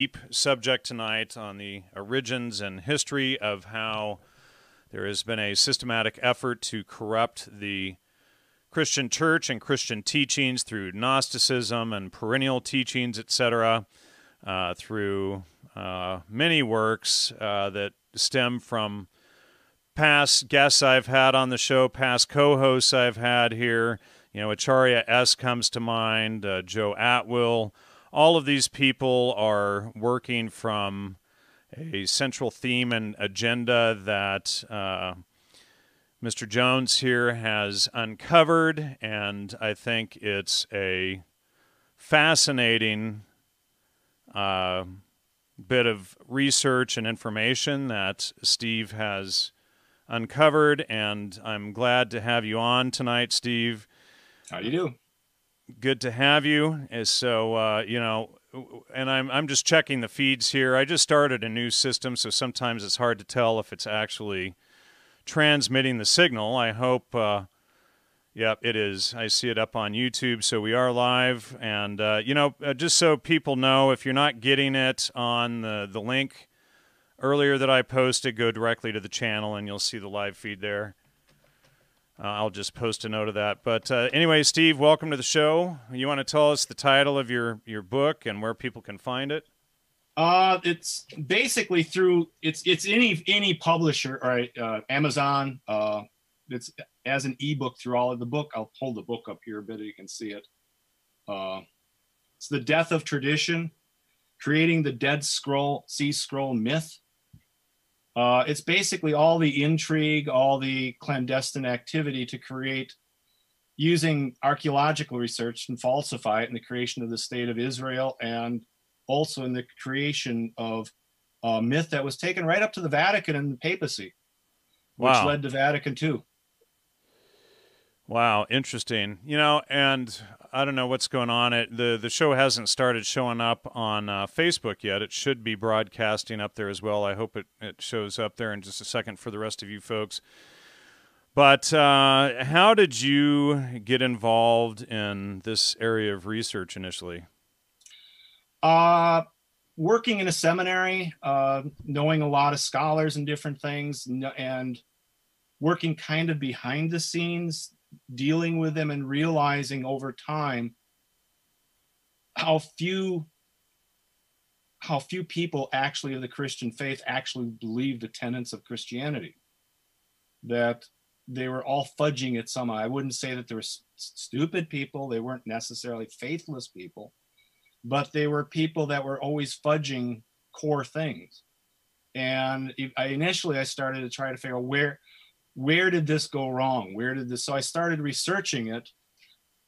deep subject tonight on the origins and history of how there has been a systematic effort to corrupt the Christian church and Christian teachings through Gnosticism and perennial teachings, etc., uh, through uh, many works uh, that stem from past guests I've had on the show, past co hosts I've had here. You know, Acharya S. comes to mind, uh, Joe Atwill. All of these people are working from a central theme and agenda that uh, Mr. Jones here has uncovered, and I think it's a fascinating uh, bit of research and information that Steve has uncovered, and I'm glad to have you on tonight, Steve. How do you do? Good to have you. So, uh, you know, and I'm I'm just checking the feeds here. I just started a new system, so sometimes it's hard to tell if it's actually transmitting the signal. I hope. Uh, Yep, it is. I see it up on YouTube, so we are live. And uh, you know, uh, just so people know, if you're not getting it on the the link earlier that I posted, go directly to the channel, and you'll see the live feed there. Uh, I'll just post a note of that. But uh, anyway, Steve, welcome to the show. You want to tell us the title of your your book and where people can find it? Uh, it's basically through it's it's any any publisher, right? Uh, Amazon. Uh, it's as an ebook through all of the book. I'll pull the book up here a bit. You can see it. Uh, it's the death of tradition, creating the Dead Scroll Sea Scroll myth. Uh, it's basically all the intrigue, all the clandestine activity to create using archaeological research and falsify it in the creation of the state of Israel and also in the creation of a myth that was taken right up to the Vatican and the papacy, which Wow. led to Vatican II. Wow, interesting. You know, and I don't know what's going on. It the the show hasn't started showing up on uh, Facebook yet. It should be broadcasting up there as well. I hope it it shows up there in just a second for the rest of you folks. But uh, how did you get involved in this area of research initially? Uh, working in a seminary, uh, knowing a lot of scholars and different things, and working kind of behind the scenes, dealing with them and realizing over time how few how few people actually of the Christian faith actually believe the tenets of Christianity. That they were all fudging it somehow. I wouldn't say that they were stupid people. They weren't necessarily faithless people but they were people that were always fudging core things. And I initially I started to try to figure out where where did this go wrong? Where did this? So I started researching it.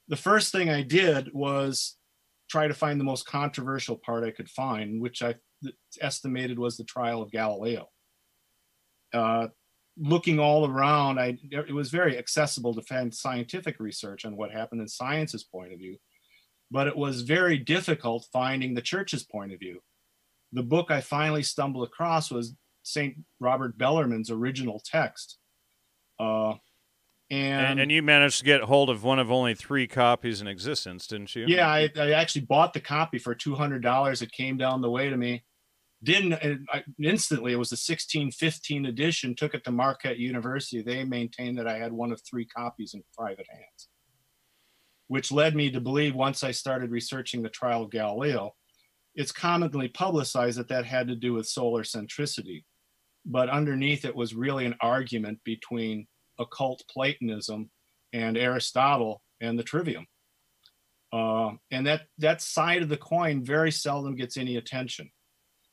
The first thing I did was try to find the most controversial part I could find, which I estimated was the trial of Galileo. Uh, looking all around, I it was very accessible to find scientific research on what happened in science's point of view but it was very difficult finding the church's point of view. The book I finally stumbled across was St. Robert Bellarmine's original text. Uh, and, And, and you managed to get hold of one of only three copies in existence, didn't you? yeah, I, I actually bought the copy for $200. It came down the way to me. Didn't I, instantly, it was the 1615 edition, took it to Marquette University. They maintained that I had one of three copies in private hands, which led me to believe once I started researching the trial of Galileo, it's commonly publicized that that had to do with solar centricity. But underneath it was really an argument between occult Platonism and Aristotle and the Trivium. Uh, and that that side of the coin very seldom gets any attention.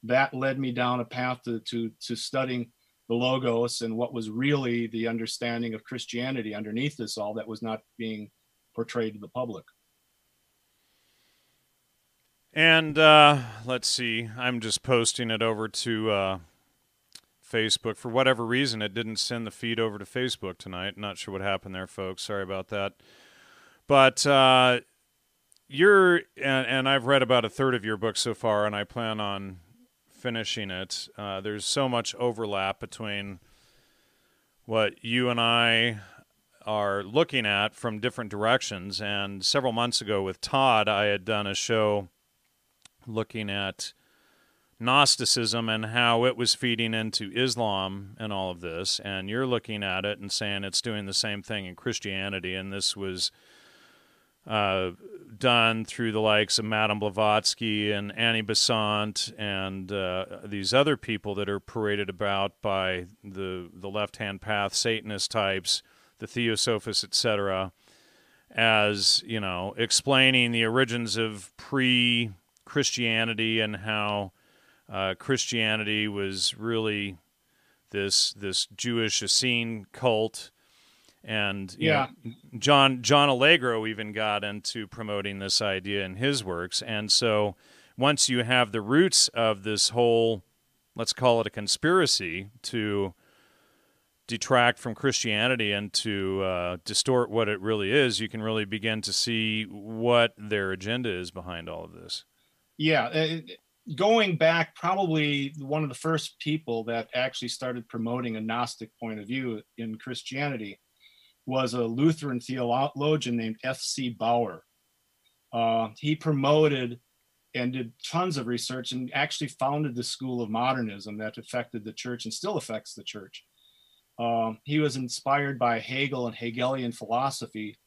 That led me down a path to, to, to studying the logos and what was really the understanding of Christianity underneath this all that was not being portrayed to the public. And uh, let's see, I'm just posting it over to uh, Facebook. For whatever reason, it didn't send the feed over to Facebook tonight. Not sure what happened there, folks. Sorry about that. But uh, you're, and, and I've read about a third of your book so far, and I plan on finishing it. Uh, there's so much overlap between what you and I are looking at from different directions. And several months ago with Todd, I had done a show looking at Gnosticism and how it was feeding into Islam and all of this, and you're looking at it and saying it's doing the same thing in Christianity, and this was uh, done through the likes of Madame Blavatsky and Annie Besant and uh, these other people that are paraded about by the the left hand path Satanist types, the Theosophists, etc., as you know, explaining the origins of pre Christianity and how uh, Christianity was really this this Jewish Essene cult. And yeah know, john john allegro even got into promoting this idea in his works. And so once you have the roots of this whole let's call it a conspiracy to detract from christianity and to uh, distort what it really is you can really begin to see what their agenda is behind all of this. Yeah going back probably one of the first people that actually started promoting a gnostic point of view in christianity was a Lutheran theologian named F.C. Baur. Uh, he promoted and did tons of research and actually founded the school of modernism that affected the church and still affects the church. Uh, he was inspired by Hegel and Hegelian philosophy.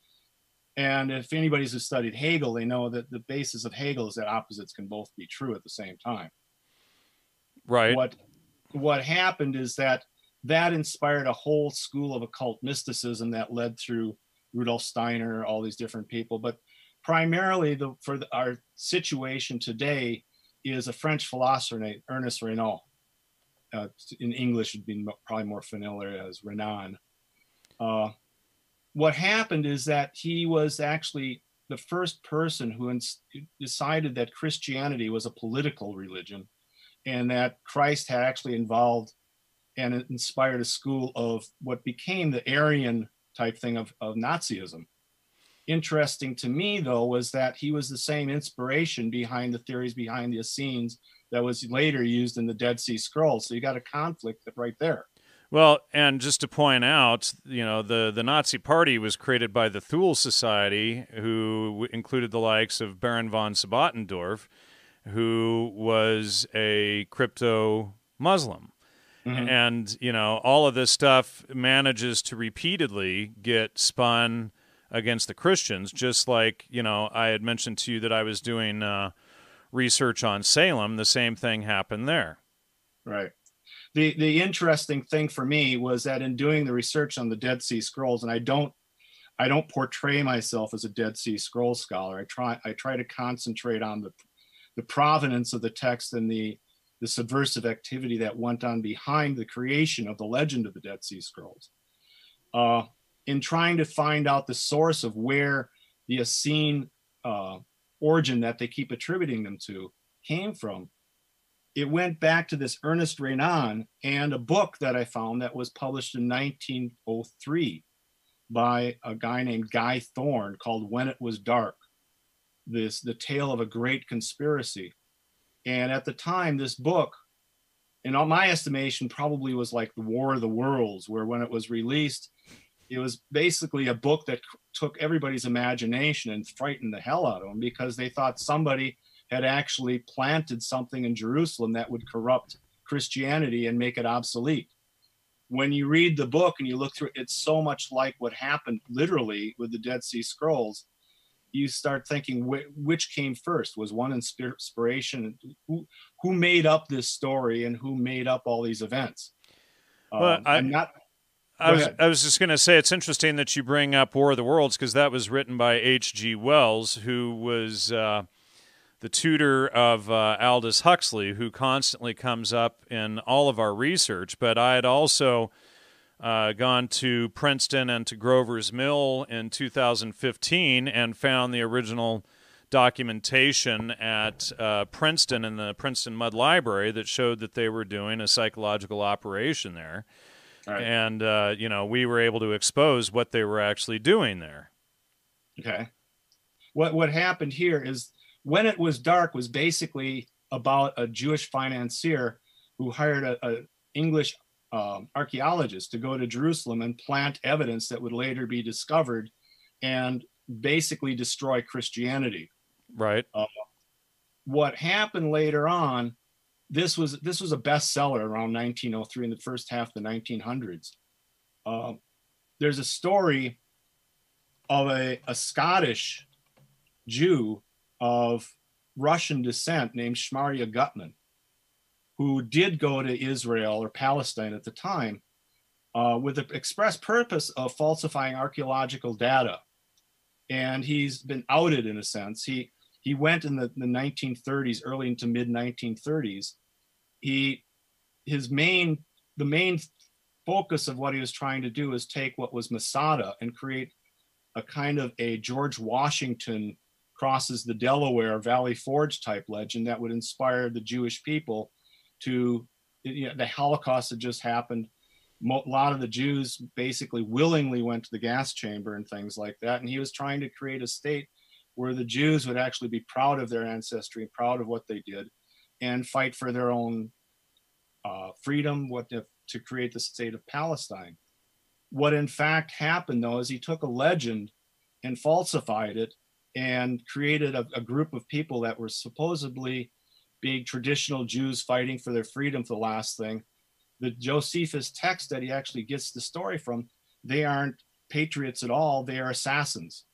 And if anybody's who studied Hegel, they know that the basis of Hegel is that opposites can both be true at the same time. Right. What what happened is that that inspired a whole school of occult mysticism that led through Rudolf Steiner, all these different people. But primarily, the, for the, our situation today, is a French philosopher named Ernest Renan. Uh, in English, would be probably more familiar as Renan. Uh, what happened is that he was actually the first person who ins- decided that Christianity was a political religion and that Christ had actually involved and inspired a school of what became the Aryan type thing of, of Nazism. Interesting to me, though, was that he was the same inspiration behind the theories behind the Essenes that was later used in the Dead Sea Scrolls. So you got a conflict right there. Well, and just to point out, you know, the, the Nazi Party was created by the Thule Society, who included the likes of Baron von Sebottendorf, who was a crypto Muslim. Mm-hmm. And, you know, all of this stuff manages to repeatedly get spun against the Christians, just like, you know, I had mentioned to you that I was doing uh, research on Salem. The same thing happened there. Right. The, the interesting thing for me was that in doing the research on the Dead Sea Scrolls, and I don't I don't portray myself as a Dead Sea Scroll scholar. I try I try to concentrate on the the provenance of the text and the the subversive activity that went on behind the creation of the legend of the Dead Sea Scrolls. Uh, in trying to find out the source of where the Essene uh, origin that they keep attributing them to came from, it went back to this Ernest Renan and a book that I found that was published in 1903 by a guy named Guy Thorne called When It Was Dark. This the tale of a great conspiracy and at the time, this book, in all my estimation, probably was like the War of the Worlds, where when it was released, it was basically a book that took everybody's imagination and frightened the hell out of them because they thought somebody had actually planted something in Jerusalem that would corrupt Christianity and make it obsolete. When you read the book and you look through it, it's so much like what happened literally with the Dead Sea Scrolls you start thinking wh- which came first was one inspiration who who made up this story and who made up all these events well, um, I, am not I was, I was just going to say it's interesting that you bring up War of the Worlds because that was written by H.G. Wells, who was uh, the tutor of uh, Aldous Huxley, who constantly comes up in all of our research. But I had also uh, gone to Princeton and to Grover's Mill in 2015 and found the original documentation at uh, Princeton in the Princeton Mudd Library that showed that they were doing a psychological operation there. Right. And, uh, you know, we were able to expose what they were actually doing there. Okay. What, what happened here is when it was dark was basically about a Jewish financier who hired a, a English um, archaeologists to go to Jerusalem and plant evidence that would later be discovered and basically destroy Christianity. Right. Uh, what happened later on this was this was a bestseller around 1903 in the first half of the 1900s. Uh, there's a story of a, a Scottish Jew of Russian descent named Shmarya Gutman, who did go to Israel or Palestine at the time uh, with the express purpose of falsifying archaeological data. And he's been outed in a sense. He he went in the, the 1930s, early into mid 1930s. He his main the main focus of what he was trying to do is take what was Masada and create a kind of a George Washington crosses the Delaware Valley Forge type legend that would inspire the Jewish people to you know, the Holocaust had just happened. A lot of the Jews basically willingly went to the gas chamber and things like that. And he was trying to create a state where the Jews would actually be proud of their ancestry, proud of what they did, and fight for their own uh, freedom, what to create the state of Palestine. What in fact happened though is he took a legend and falsified it and created a, a group of people that were supposedly being traditional Jews fighting for their freedom for the last thing. The Josephus text that he actually gets the story from, they aren't patriots at all, they are assassins.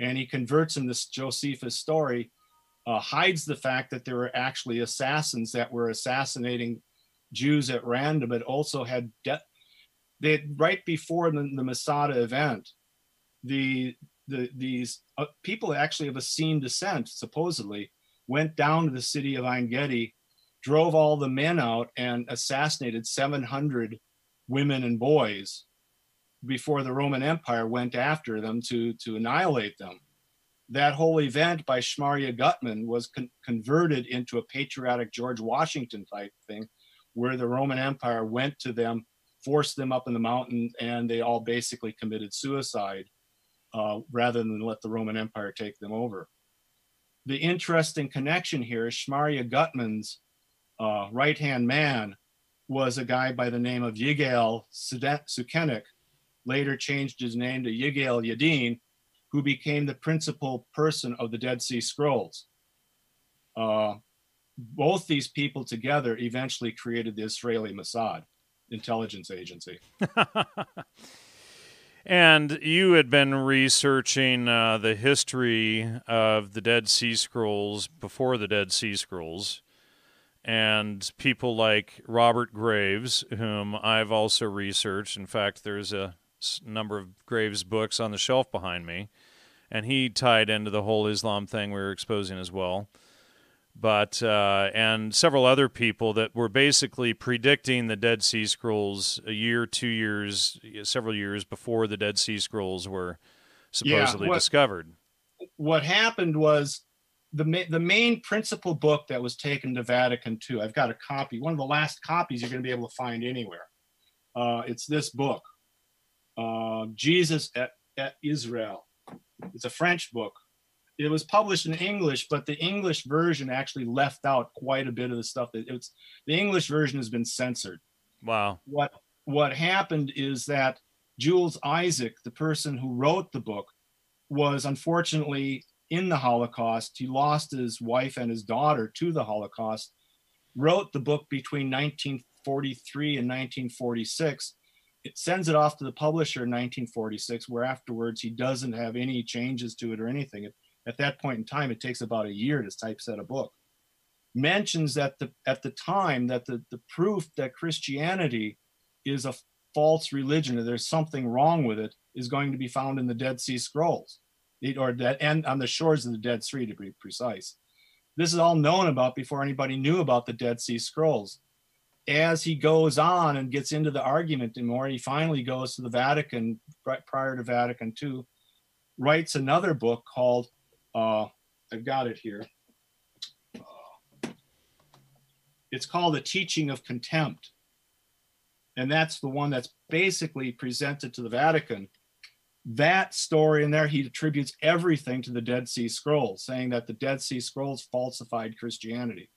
And he converts in this Josephus story, uh, hides the fact that there were actually assassins that were assassinating Jews at random, but also had de- they right before the, the Masada event, the the these uh, people actually of Essene descent supposedly went down to the city of Ein Gedi, drove all the men out, and assassinated 700 women and boys before the Roman Empire went after them to to annihilate them. That whole event by Shmarya Gutman was con- converted into a patriotic George Washington type thing, where the Roman Empire went to them, forced them up in the mountain, and they all basically committed suicide uh, rather than let the Roman Empire take them over. The interesting connection here is Shmarya Gutman's uh, right hand man was a guy by the name of Yigael Sukenik, later changed his name to Yigael Yadin, who became the principal person of the Dead Sea Scrolls. Uh, both these people together eventually created the Israeli Mossad intelligence agency. and you had been researching uh, the history of the Dead Sea Scrolls before the Dead Sea Scrolls, and people like Robert Graves, whom I've also researched. In fact, there's a number of Graves books on the shelf behind me, and he tied into the whole Islam thing we were exposing as well but uh, and several other people that were basically predicting the Dead Sea Scrolls a year, two years, several years before the Dead Sea Scrolls were supposedly yeah, what, discovered. What happened was the ma- the main principal book that was taken to Vatican II. I've got a copy, one of the last copies you're going to be able to find anywhere. Uh, it's this book, uh, Jesus at, at Israel. It's a French book it was published in English, but the English version actually left out quite a bit of the stuff that it's the English version has been censored. Wow. What what happened is that Jules Isaac, the person who wrote the book, was unfortunately in the Holocaust. He lost his wife and his daughter to the Holocaust. Wrote the book between 1943 and 1946. It sends it off to the publisher in 1946, where afterwards he doesn't have any changes to it or anything. It at that point in time, it takes about a year to typeset a book, mentions that the, at the time that the, the proof that Christianity is a false religion or there's something wrong with it is going to be found in the Dead Sea Scrolls, it, or that and on the shores of the Dead Sea to be precise. This is all known about before anybody knew about the Dead Sea Scrolls. As he goes on and gets into the argument and more, he finally goes to the Vatican right prior to Vatican II, writes another book called uh, I've got it here. it's called the teaching of contempt. And that's the one that's basically presented to the Vatican. That story in there, he attributes everything to the Dead Sea Scrolls, saying that the Dead Sea Scrolls falsified Christianity.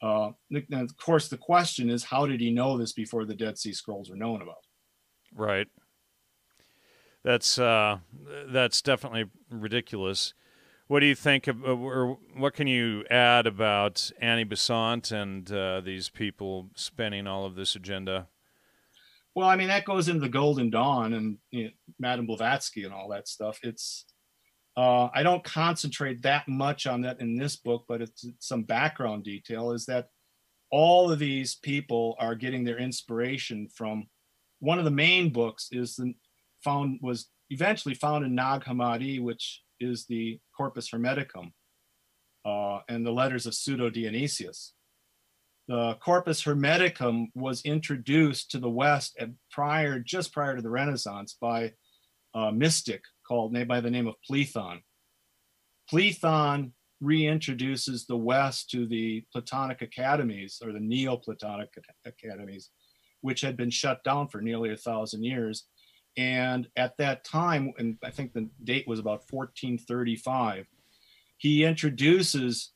Uh, and of course, the question is, how did he know this before the Dead Sea Scrolls were known about? Right that's uh, that's definitely ridiculous. what do you think, of, uh, or what can you add about Annie Besant and uh, these people spinning all of this agenda? Well, I mean that goes into the Golden Dawn and you know, Madame Blavatsky and all that stuff. It's uh, I don't concentrate that much on that in this book, but it's, it's some background detail. Is that all of these people are getting their inspiration from one of the main books is the found was eventually found in Nag Hammadi, which is the Corpus Hermeticum uh, and the letters of Pseudo Dionysius. The Corpus Hermeticum was introduced to the West at prior, just prior to the Renaissance, by a mystic called by the name of Plethon. Plethon reintroduces the West to the Platonic academies or the Neoplatonic academies, which had been shut down for nearly a thousand years. And at that time, and I think the date was about 1435, he introduces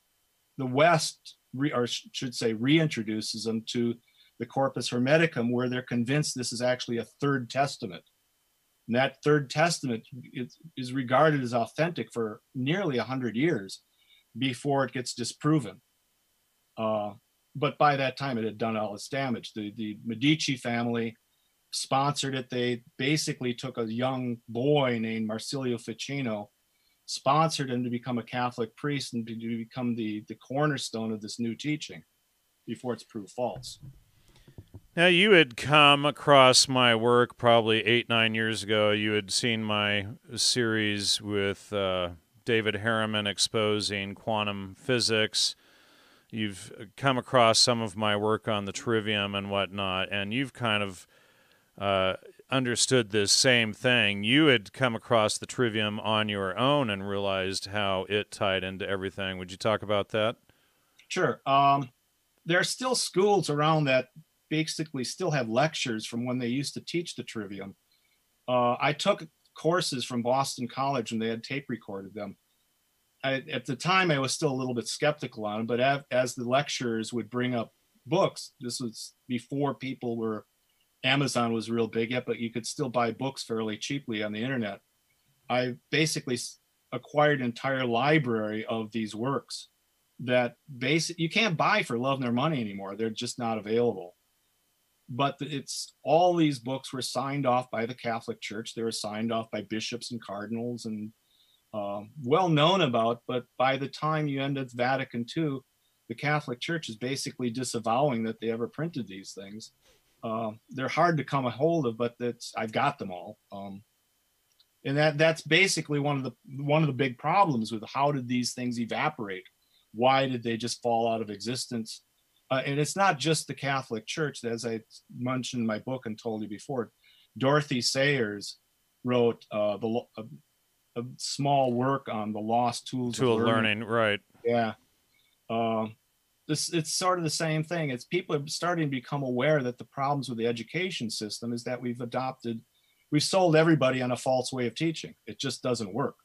the West, or should say, reintroduces them to the Corpus Hermeticum, where they're convinced this is actually a third testament. And that third testament is regarded as authentic for nearly 100 years before it gets disproven. Uh, but by that time, it had done all its damage. The, the Medici family sponsored it. They basically took a young boy named Marsilio Ficino, sponsored him to become a Catholic priest and to become the, the cornerstone of this new teaching before it's proved false. Now, you had come across my work probably eight, nine years ago. You had seen my series with uh, David Harriman exposing quantum physics. You've come across some of my work on the trivium and whatnot, and you've kind of uh, understood this same thing. You had come across the trivium on your own and realized how it tied into everything. Would you talk about that? Sure. Um, there are still schools around that basically still have lectures from when they used to teach the trivium. Uh, I took courses from Boston College and they had tape recorded them. I, at the time, I was still a little bit skeptical on it, but as, as the lecturers would bring up books, this was before people were, Amazon was real big yet, but you could still buy books fairly cheaply on the internet. I basically acquired an entire library of these works that basic you can't buy for love nor money anymore. They're just not available but it's all these books were signed off by the Catholic Church. They were signed off by bishops and cardinals and uh, well known about. But by the time you end at Vatican II, the Catholic Church is basically disavowing that they ever printed these things. Uh, they're hard to come a hold of, but that's I've got them all. Um, and that that's basically one of the one of the big problems with how did these things evaporate? Why did they just fall out of existence? Uh, and it's not just the Catholic Church, as I mentioned in my book and told you before. Dorothy Sayers wrote uh, the a, a, small work on the lost tools tool of learning. learning. right? Yeah. This it's sort of the same thing. It's people are starting to become aware that the problems with the education system is that we've adopted, we've sold everybody on a false way of teaching. It just doesn't work.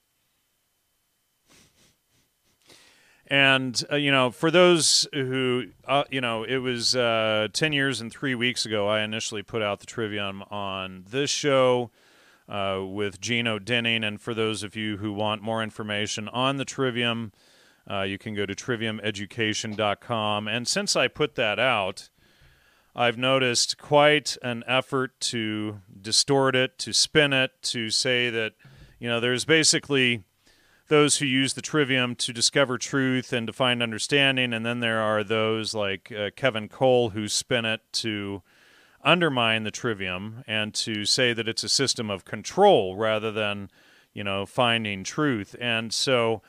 And uh, you know, for those who, uh, you know, it was uh, ten years and three weeks ago. I initially put out the Trivium on this show uh, with Gene Odening. And for those of you who want more information on the Trivium, uh, you can go to triviumeducation.com. And since I put that out, I've noticed quite an effort to distort it, to spin it, to say that you know there's basically those who use the trivium to discover truth and to find understanding, and then there are those like uh, Kevin Cole who spin it to undermine the trivium and to say that it's a system of control rather than, you know, finding truth. And so,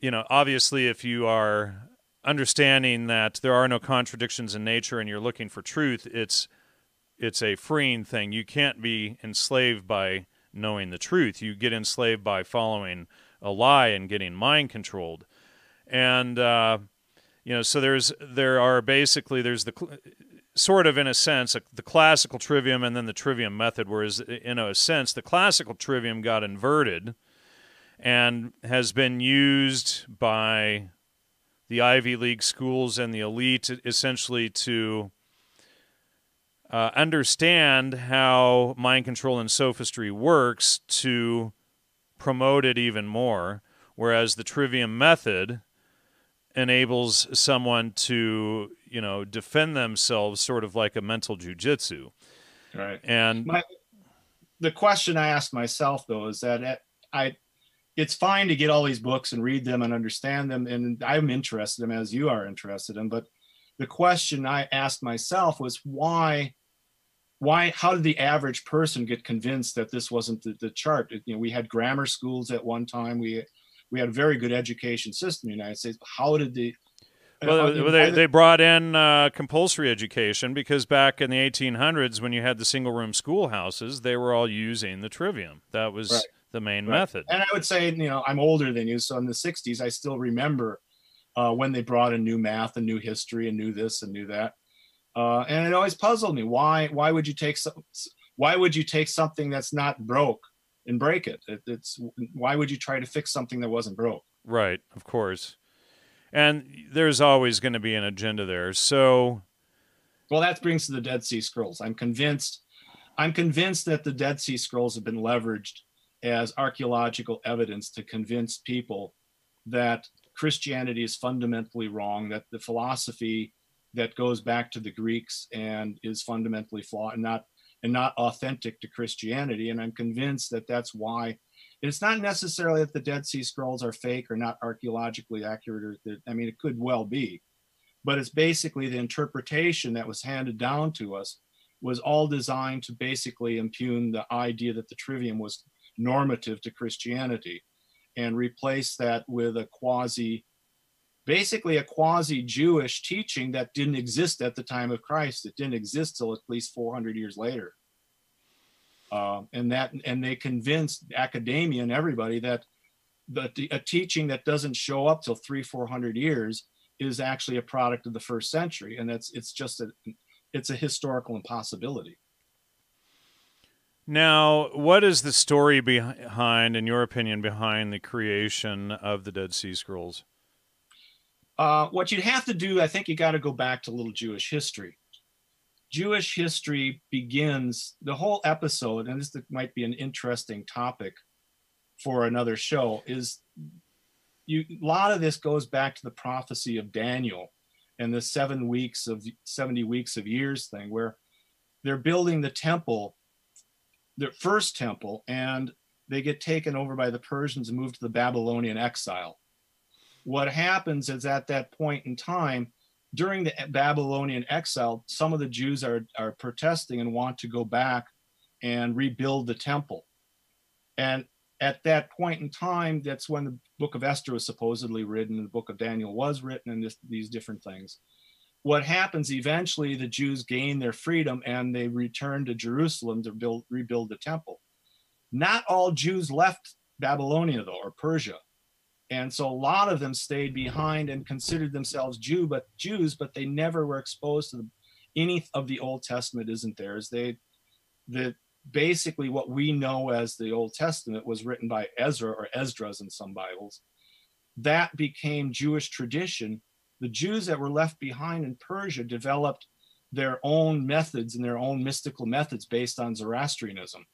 you know, obviously, if you are understanding that there are no contradictions in nature and you're looking for truth, it's it's a freeing thing. You can't be enslaved by knowing the truth. You get enslaved by following a lie and getting mind controlled. And uh, you know, so there's there are basically there's the sort of in a sense the classical trivium and then the trivium method. Whereas in a sense the classical trivium got inverted and has been used by the Ivy League schools and the elite essentially to uh, understand how mind control and sophistry works to promote it even more. whereas the trivium method enables someone to you know defend themselves sort of like a mental jujitsu right and My, the question i ask myself though is that i it's fine to get all these books and read them and understand them and i'm interested in them as you are interested in but the question i asked myself was why why how did the average person get convinced that this wasn't the, the chart you know we had grammar schools at one time we we had a very good education system in the united states how did the well, they, they brought in uh, compulsory education because back in the 1800s, when you had the single room schoolhouses, they were all using the trivium. That was right. The main right. method. And I would say, you know, I'm older than you. So in the 60s, I still remember uh, when they brought in new math and new history and knew this and knew that. Uh, and it always puzzled me. Why, why would you take some, why would you take something that's not broke and break it? it? It's why would you try to fix something that wasn't broke? Right. Of course and there's always going to be an agenda there. So, well, that brings to the Dead Sea Scrolls. I'm convinced. I'm convinced that the Dead Sea Scrolls have been leveraged as archaeological evidence to convince people that Christianity is fundamentally wrong, that the philosophy that goes back to the Greeks and is fundamentally flawed and not and not authentic to Christianity. And I'm convinced that that's why it's not necessarily that the Dead Sea Scrolls are fake or not archaeologically accurate, or that, I mean, it could well be, but it's basically the interpretation that was handed down to us was all designed to basically impugn the idea that the trivium was normative to Christianity and replace that with a quasi, basically a quasi Jewish teaching that didn't exist at the time of Christ. It didn't exist till at least 400 years later. Uh, and that and they convinced academia and everybody that that a teaching that doesn't show up till three four hundred years is actually a product of the first century and that's it's just a it's a historical impossibility now what is the story behind in your opinion behind the creation of the dead sea scrolls uh, what you'd have to do i think you got to go back to a little jewish history Jewish history begins the whole episode, and this might be an interesting topic for another show. Is you a lot of this goes back to the prophecy of Daniel and the seven weeks of 70 weeks of years thing, where they're building the temple, their first temple, and they get taken over by the Persians and moved to the Babylonian exile. What happens is at that point in time, during the Babylonian exile, some of the Jews are, are protesting and want to go back and rebuild the temple. And at that point in time, that's when the book of Esther was supposedly written, and the book of Daniel was written, and this, these different things. What happens eventually, the Jews gain their freedom and they return to Jerusalem to build, rebuild the temple. Not all Jews left Babylonia, though, or Persia and so a lot of them stayed behind and considered themselves Jew, but Jews, but they never were exposed to the, any of the Old Testament isn't theirs. They, the basically what we know as the Old Testament was written by Ezra or Esdras in some Bibles. That became Jewish tradition. The Jews that were left behind in Persia developed their own methods and their own mystical methods based on Zoroastrianism.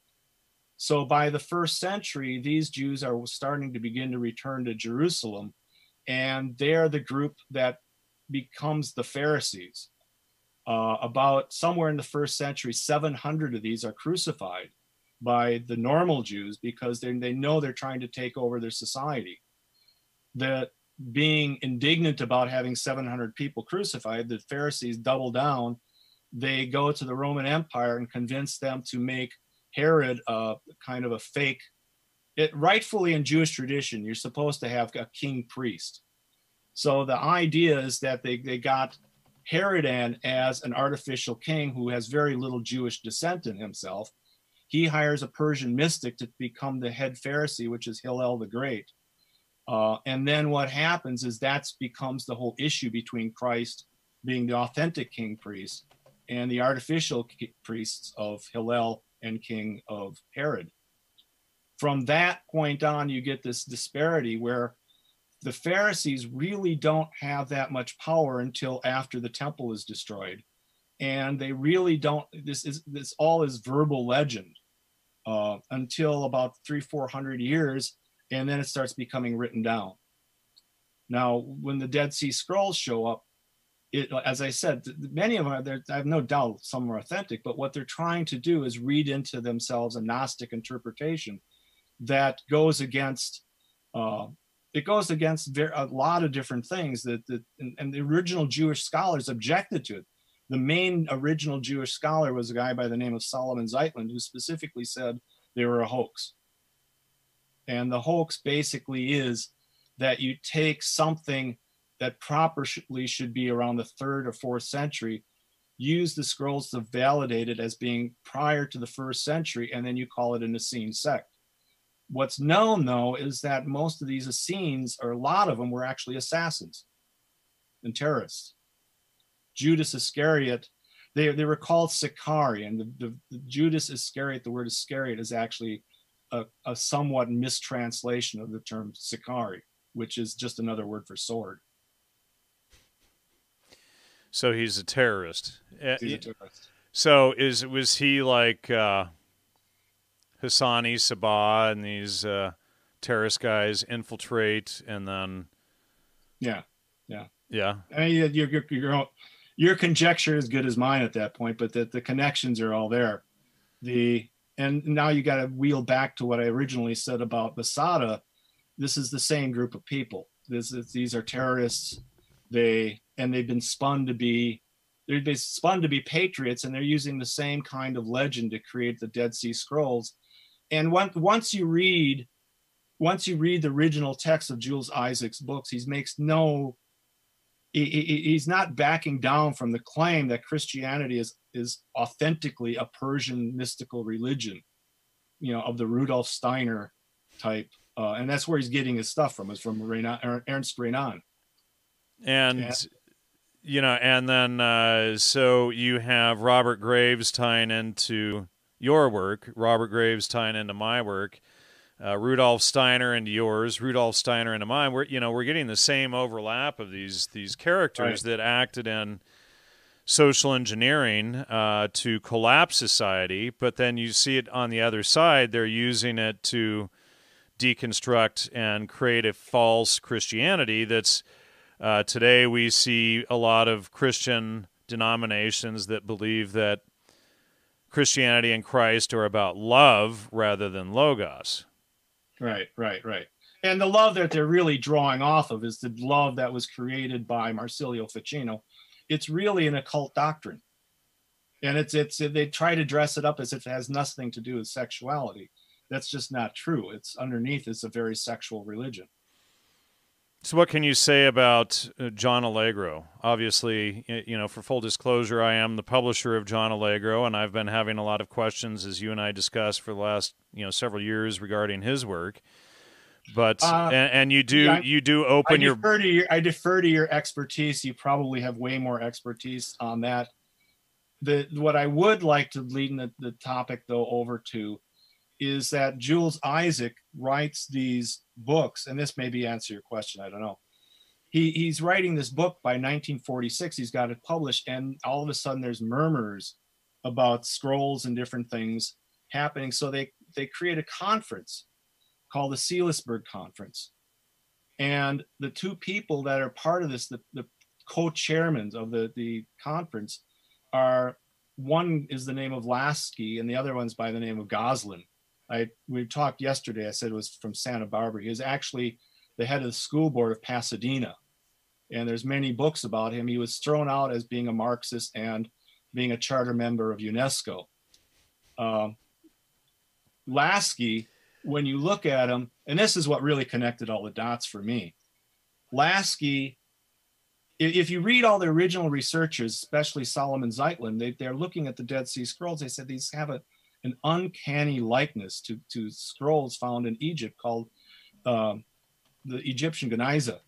So by the first century, these Jews are starting to begin to return to Jerusalem, and they're the group that becomes the Pharisees. Uh, about somewhere in the first century, 700 of these are crucified by the normal Jews because they, they know they're trying to take over their society. That being indignant about having 700 people crucified, the Pharisees double down. They go to the Roman Empire and convince them to make Herod uh, kind of a fake. It rightfully in Jewish tradition, you're supposed to have a king priest. So the idea is that they, they got Herodan as an artificial king who has very little Jewish descent in himself. He hires a Persian mystic to become the head Pharisee, which is Hillel the Great. Uh, and then what happens is that becomes the whole issue between Christ being the authentic king priest and the artificial priests of Hillel and king of Herod. From that point on, you get this disparity where the Pharisees really don't have that much power until after the temple is destroyed. And they really don't, this is this all is verbal legend uh, until about three, four hundred years and then it starts becoming written down. Now, when the Dead Sea Scrolls show up, it, as I said, many of them, I have no doubt some are authentic, but what they're trying to do is read into themselves a Gnostic interpretation that goes against, uh, it goes against a lot of different things that, that and, and the original Jewish scholars objected to it. The main original Jewish scholar was a guy by the name of Solomon Zeitlin, who specifically said they were a hoax. And the hoax basically is that you take something that properly should be around the third or fourth century, use the scrolls to validate it as being prior to the first century, and then you call it an Essene sect. What's known though is that most of these Essenes, or a lot of them, were actually assassins and terrorists. Judas Iscariot, they, they were called Sicarii, and the, the, the Judas Iscariot, the word Iscariot is actually a, a somewhat mistranslation of the term Sicarii, which is just another word for sword. So he's a terrorist. Uh, he's a terrorist. So is was he like uh, Hassan-i Sabbah and these uh, terrorist guys infiltrate and then? Yeah, yeah, yeah. I mean, your your your your conjecture is good as mine at that point, but the the connections are all there. The and now you got to wheel back to what I originally said about Masada. This is the same group of people. This is, these are terrorists. They and they've been spun to be they've been spun to be patriots, and they're using the same kind of legend to create the Dead Sea Scrolls. And once once you read once you read the original text of Jules Isaac's books, he makes no he's not backing down from the claim that Christianity is is authentically a Persian mystical religion, you know, of the Rudolf Steiner type, uh, and that's where he's getting his stuff from. Is from Renan, Ernst Renan. And yeah. you know, and then uh, so you have Robert Graves tying into your work, Robert Graves tying into my work uh, Rudolf Steiner into yours, Rudolf Steiner into mine. We're you know we're getting the same overlap of these these characters right. that acted in social engineering uh, to collapse society, but then you see it on the other side. They're using it to deconstruct and create a false Christianity. That's uh, today we see a lot of Christian denominations that believe that Christianity and Christ are about love rather than logos. Right, right, right. And the love that they're really drawing off of is the love that was created by Marsilio Ficino. It's really an occult doctrine. And it's it's they try to dress it up as if it has nothing to do with sexuality. That's just not true. It's underneath it's a very sexual religion. So, what can you say about uh, John Allegro? Obviously, you know, for full disclosure, I am the publisher of John Allegro, and I've been having a lot of questions, as you and I discussed, for the last you know several years regarding his work. But uh, and, and, you do yeah, you do open I your... To your I defer to your expertise. You probably have way more expertise on that. The what I would like to lead the, the topic though over to is that Jules Isaac writes these books, and this maybe answer your question. I don't know. He, he's writing this book by 1946. He's got it published, and all of a sudden there's murmurs about scrolls and different things happening. So they they create a conference called the Seelisberg Conference, and the two people that are part of this, the, the co-chairmen of the the conference, are one is the name of Lasky and the other one's by the name of Goslin. I we talked yesterday. I said it was from Santa Barbara. He was actually the head of the school board of Pasadena, and there's many books about him. He was thrown out as being a Marxist and being a charter member of UNESCO. Um, Lasky, when you look at him, and this is what really connected all the dots for me. Lasky, if you read all the original researchers, especially Solomon Zeitlin, they, they're looking at the Dead Sea Scrolls. They said these have a an uncanny likeness to, to scrolls found in Egypt called uh, the Egyptian Geniza.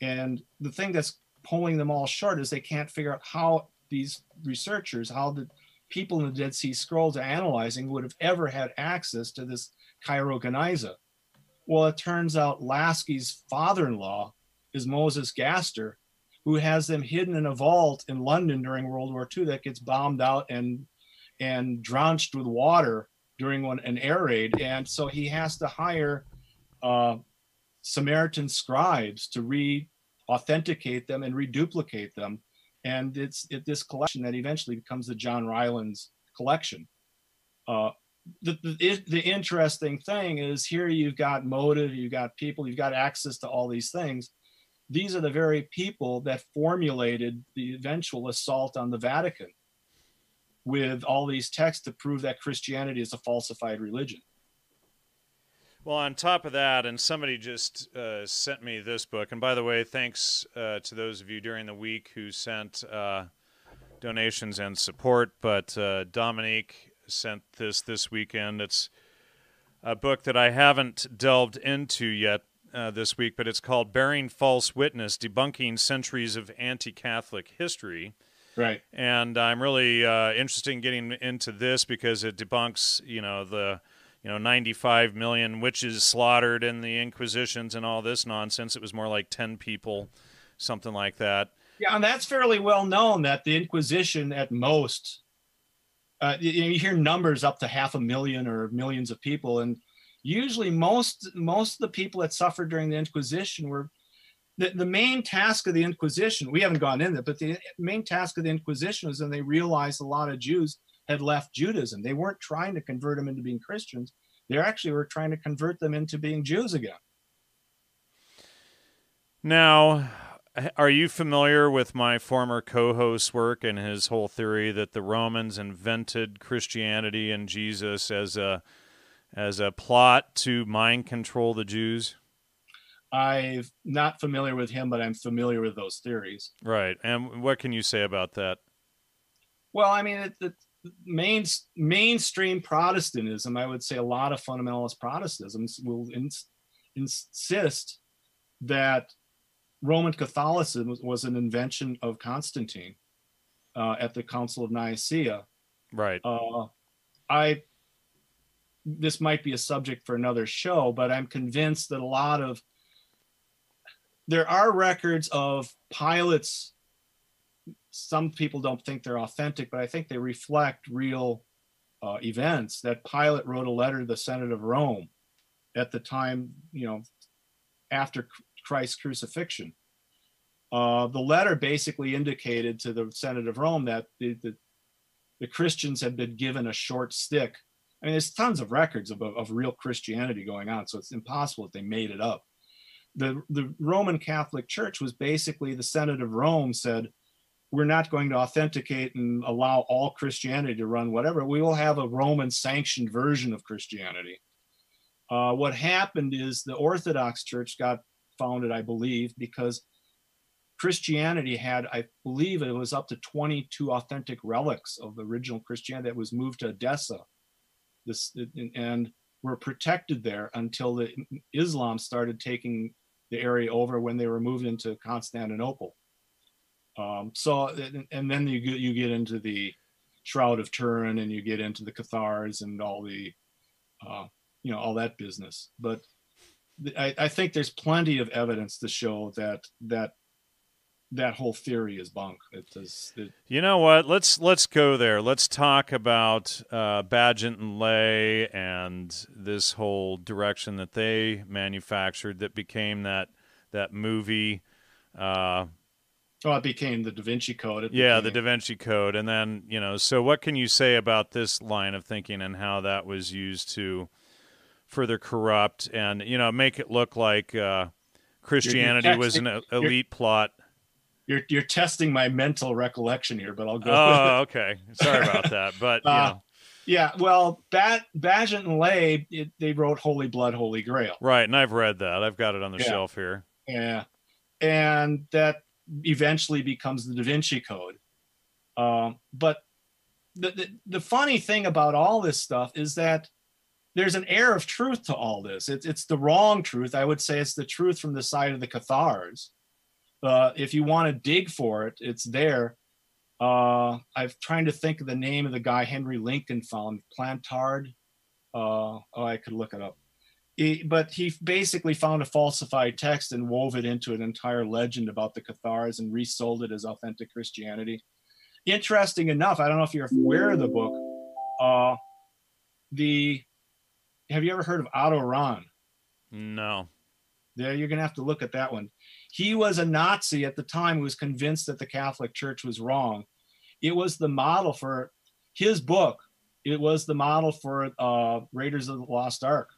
And the thing that's pulling them all short is they can't figure out how these researchers, how the people in the Dead Sea Scrolls are analyzing would have ever had access to this Cairo Geniza. Well, it turns out Lasky's father-in-law is Moses Gaster, who has them hidden in a vault in London during World War II that gets bombed out and and drenched with water during one, an air raid. And so he has to hire uh, Samaritan scribes to re authenticate them and reduplicate them. And it's it, this collection that eventually becomes the John Rylands collection. Uh, the, the, the interesting thing is here you've got motive, you've got people, you've got access to all these things. These are the very people that formulated the eventual assault on the Vatican with all these texts to prove that Christianity is a falsified religion. Well, on top of that, and somebody just uh, sent me this book. And by the way, thanks uh, to those of you during the week who sent uh, donations and support. But uh, Dominique sent this this weekend. It's a book that I haven't delved into yet uh, this week, but it's called Bearing False Witness Debunking Centuries of Anti Catholic History. Right. And I'm really uh, interested in getting into this because it debunks, you know, the you know 95 million witches slaughtered in the inquisitions and all this nonsense. It was more like 10 people something like that. Yeah and that's fairly well known that the inquisition at most uh, you, you hear numbers up to half a million or millions of people. And usually most most of the people that suffered during the inquisition were the, the main task of the inquisition we haven't gone in there but the main task of the inquisition was when they realized a lot of jews had left Judaism. They weren't trying to convert them into being Christians. They actually were trying to convert them into being Jews again. Now, are you familiar with my former co-host's work and his whole theory that the Romans invented Christianity and Jesus as a as a plot to mind control the Jews? I'm not familiar with him, but I'm familiar with those theories. Right. And what can you say about that? Well, I mean, it, it, main, mainstream Protestantism, I would say a lot of fundamentalist Protestants will ins, insist that Roman Catholicism was, was, an invention of Constantine uh, at the Council of Nicaea. Right. Uh, I this might be a subject for another show, but I'm convinced that a lot of there are records of Pilate's some people don't think they're authentic, but I think they reflect real uh, events. That Pilate wrote a letter to the Senate of Rome at the time, you know, after Christ's crucifixion. Uh, the letter basically indicated to the Senate of Rome that the, the, the, Christians had been given a short stick. I mean, there's tons of records of, of real Christianity going on, so it's impossible that they made it up. The, the Roman Catholic Church was basically the Senate of Rome said, we're not going to authenticate and allow all Christianity to run whatever. We will have a Roman sanctioned version of Christianity. Uh, what happened is the Orthodox Church got founded, I believe, because Christianity had, I believe it was up to 22 authentic relics of the original Christianity that was moved to Edessa. This and were protected there until the Islam started taking the area over when they were moved into Constantinople. Um, so, and then you get, you get into the Shroud of Turin and you get into the Cathars and all the, uh, you know, all that business. But I, I think there's plenty of evidence to show that that that whole theory is bunk. It does. It, you know what? Let's let's go there. Let's talk about uh, Bagehot and Lay and this whole direction that they manufactured that became that that movie. Uh, Oh, it became the Da Vinci Code. It yeah, became... the Da Vinci Code, and then you know. So, what can you say about this line of thinking and how that was used to further corrupt and you know make it look like uh, Christianity was an elite plot? You're you're testing my mental recollection here, but I'll go. Oh, okay. Sorry about that, but you uh, know. Yeah, well, Bat, Bagehot and Lay, it, they wrote Holy Blood, Holy Grail. Right, and I've read that. I've got it on the yeah. shelf here. Yeah, and that eventually becomes the Da Vinci Code. Um, but the, the, the funny thing about all this stuff is that there's an air of truth to all this. It's it's the wrong truth. I would say it's the truth from the side of the Cathars. Uh, if you want to dig for it, it's there. Uh, I'm trying to think of the name of the guy Henry Lincoln found, Plantard. Uh, oh, I could look it up he, but he basically found a falsified text and wove it into an entire legend about the Cathars and resold it as authentic Christianity. Interesting enough, I don't know if you're aware of the book. Uh, the have you ever heard of Otto Rahn? No. There, you're going to have to look at that one. He was a Nazi at the time who was convinced that the Catholic Church was wrong. It was the model for his book. It was the model for uh, Raiders of the Lost Ark.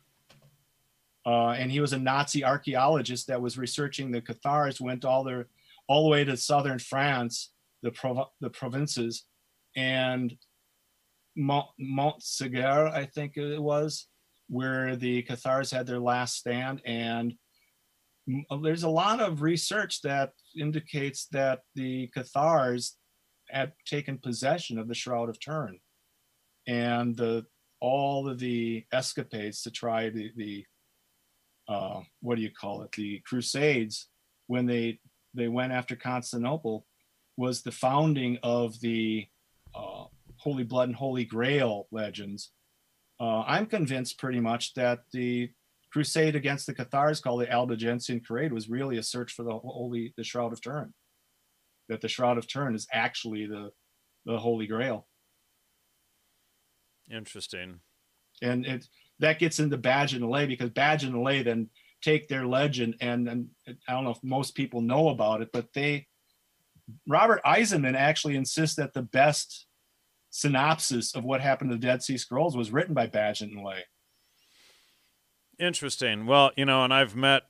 Uh, and he was a Nazi archaeologist that was researching the Cathars, went all their all the way to southern France, the prov- the provinces, and Mont- Montségur, I think it was, where the Cathars had their last stand. And there's a lot of research that indicates that the Cathars had taken possession of the Shroud of Turin, and the all of the escapades to try the the uh, what do you call it the Crusades when they they went after Constantinople was the founding of the uh, Holy Blood and Holy Grail legends. Uh, I'm convinced pretty much that the crusade against the Cathars, called the Albigensian Crusade, was really a search for the holy, the Shroud of Turin. That the Shroud of Turin is actually the the Holy Grail. Interesting. And it that gets into Badge and Lay because Badge and Lay then take their legend and, and I don't know if most people know about it, but they Robert Eisenman actually insists that the best synopsis of what happened to the Dead Sea Scrolls was written by Badgett and Lay. Interesting. Well, you know, and I've met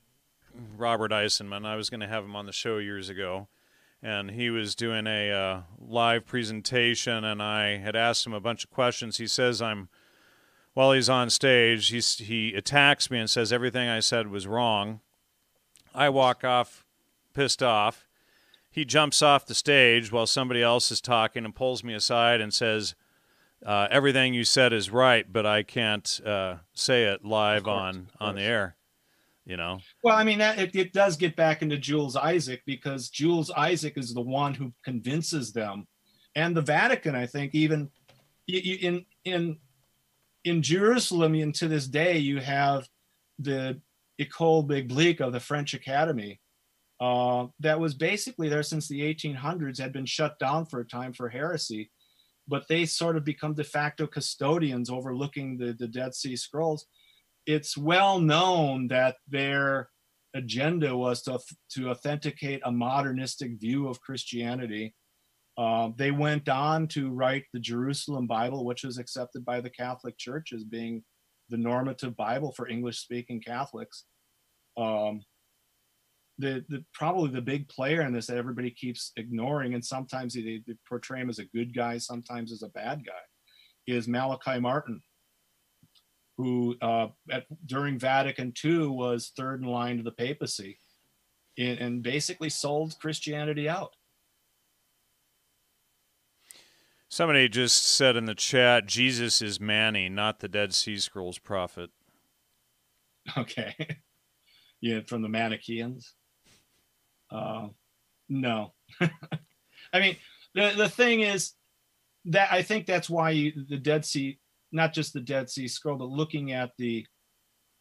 Robert Eisenman. I was going to have him on the show years ago, and he was doing a uh, live presentation, and I had asked him a bunch of questions. He says I'm while he's on stage, he's, he attacks me and says everything I said was wrong. I walk off pissed off. He jumps off the stage while somebody else is talking and pulls me aside and says, uh, "Everything you said is right, but I can't uh, say it live course, on on the air." You know. Well, I mean, that, it, it does get back into Jules Isaac because Jules Isaac is the one who convinces them, and the Vatican, I think, even in in in Jerusalem, and to this day, you have the École Biblique of the French Academy uh, that was basically there since the 1800s, had been shut down for a time for heresy, but they sort of become de facto custodians overlooking the, the Dead Sea Scrolls. It's well known that their agenda was to, to authenticate a modernistic view of Christianity uh, they went on to write the Jerusalem Bible, which was accepted by the Catholic Church as being the normative Bible for English speaking Catholics. Um, the, the probably the big player in this that everybody keeps ignoring, and sometimes they, they portray him as a good guy, sometimes as a bad guy, is Malachi Martin, who uh, at, during Vatican II was third in line to the papacy, and, and basically sold Christianity out. Somebody just said in the chat, Jesus is Mani, not the Dead Sea Scrolls prophet. Okay. yeah, from the Manichaeans. Uh, no. I mean, the, the thing is that I think that's why you, the Dead Sea, not just the Dead Sea Scroll, but looking at the.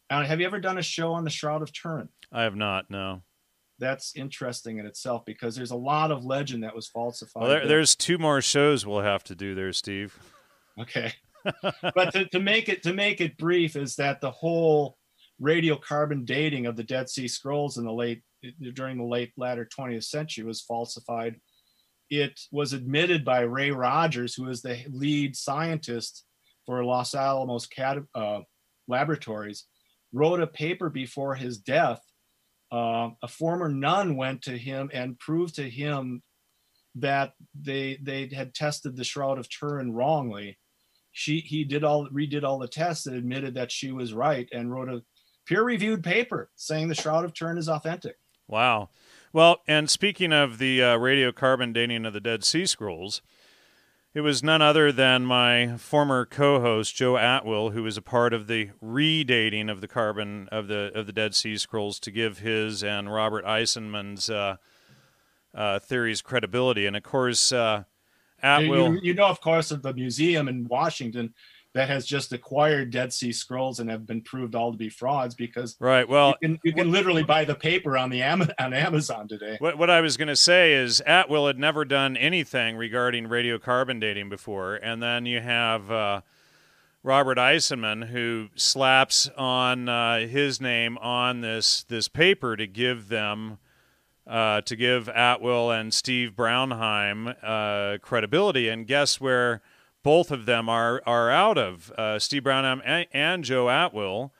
Uh, have you ever done a show on the Shroud of Turin? I have not, no that's interesting in itself because there's a lot of legend that was falsified. Well, there, there's two more shows we'll have to do there, Steve. Okay, but to, to make it to make it brief is that the whole radiocarbon dating of the Dead Sea Scrolls in the late during the late latter 20th century was falsified. It was admitted by Ray Rogers, who is the lead scientist for Los Alamos Cat, uh, Laboratories, wrote a paper before his death uh, a former nun went to him and proved to him that they they had tested the shroud of Turin wrongly. She he did all redid all the tests and admitted that she was right and wrote a peer-reviewed paper saying the shroud of Turin is authentic. Wow. Well, and speaking of the uh, radiocarbon dating of the Dead Sea Scrolls, it was none other than my former co-host Joe Atwill, who was a part of the redating of the carbon of the of the Dead Sea Scrolls to give his and Robert Eisenman's uh, uh, theories credibility. And of course, uh, Atwill. You, you, know, of course, of the museum in Washington that has just acquired Dead Sea Scrolls and have been proved all to be frauds because right. Well, you can, you can literally buy the paper on the Am- on Amazon today. What, what I was going to say is Atwill had never done anything regarding radiocarbon dating before, and then you have uh, Robert Eisenman, who slaps on uh, his name on this this paper to give them uh, to give Atwill and Steve Braunheim uh, credibility. And guess where both of them are are out of? Uh, Steve Braunheim and, and, Joe Atwill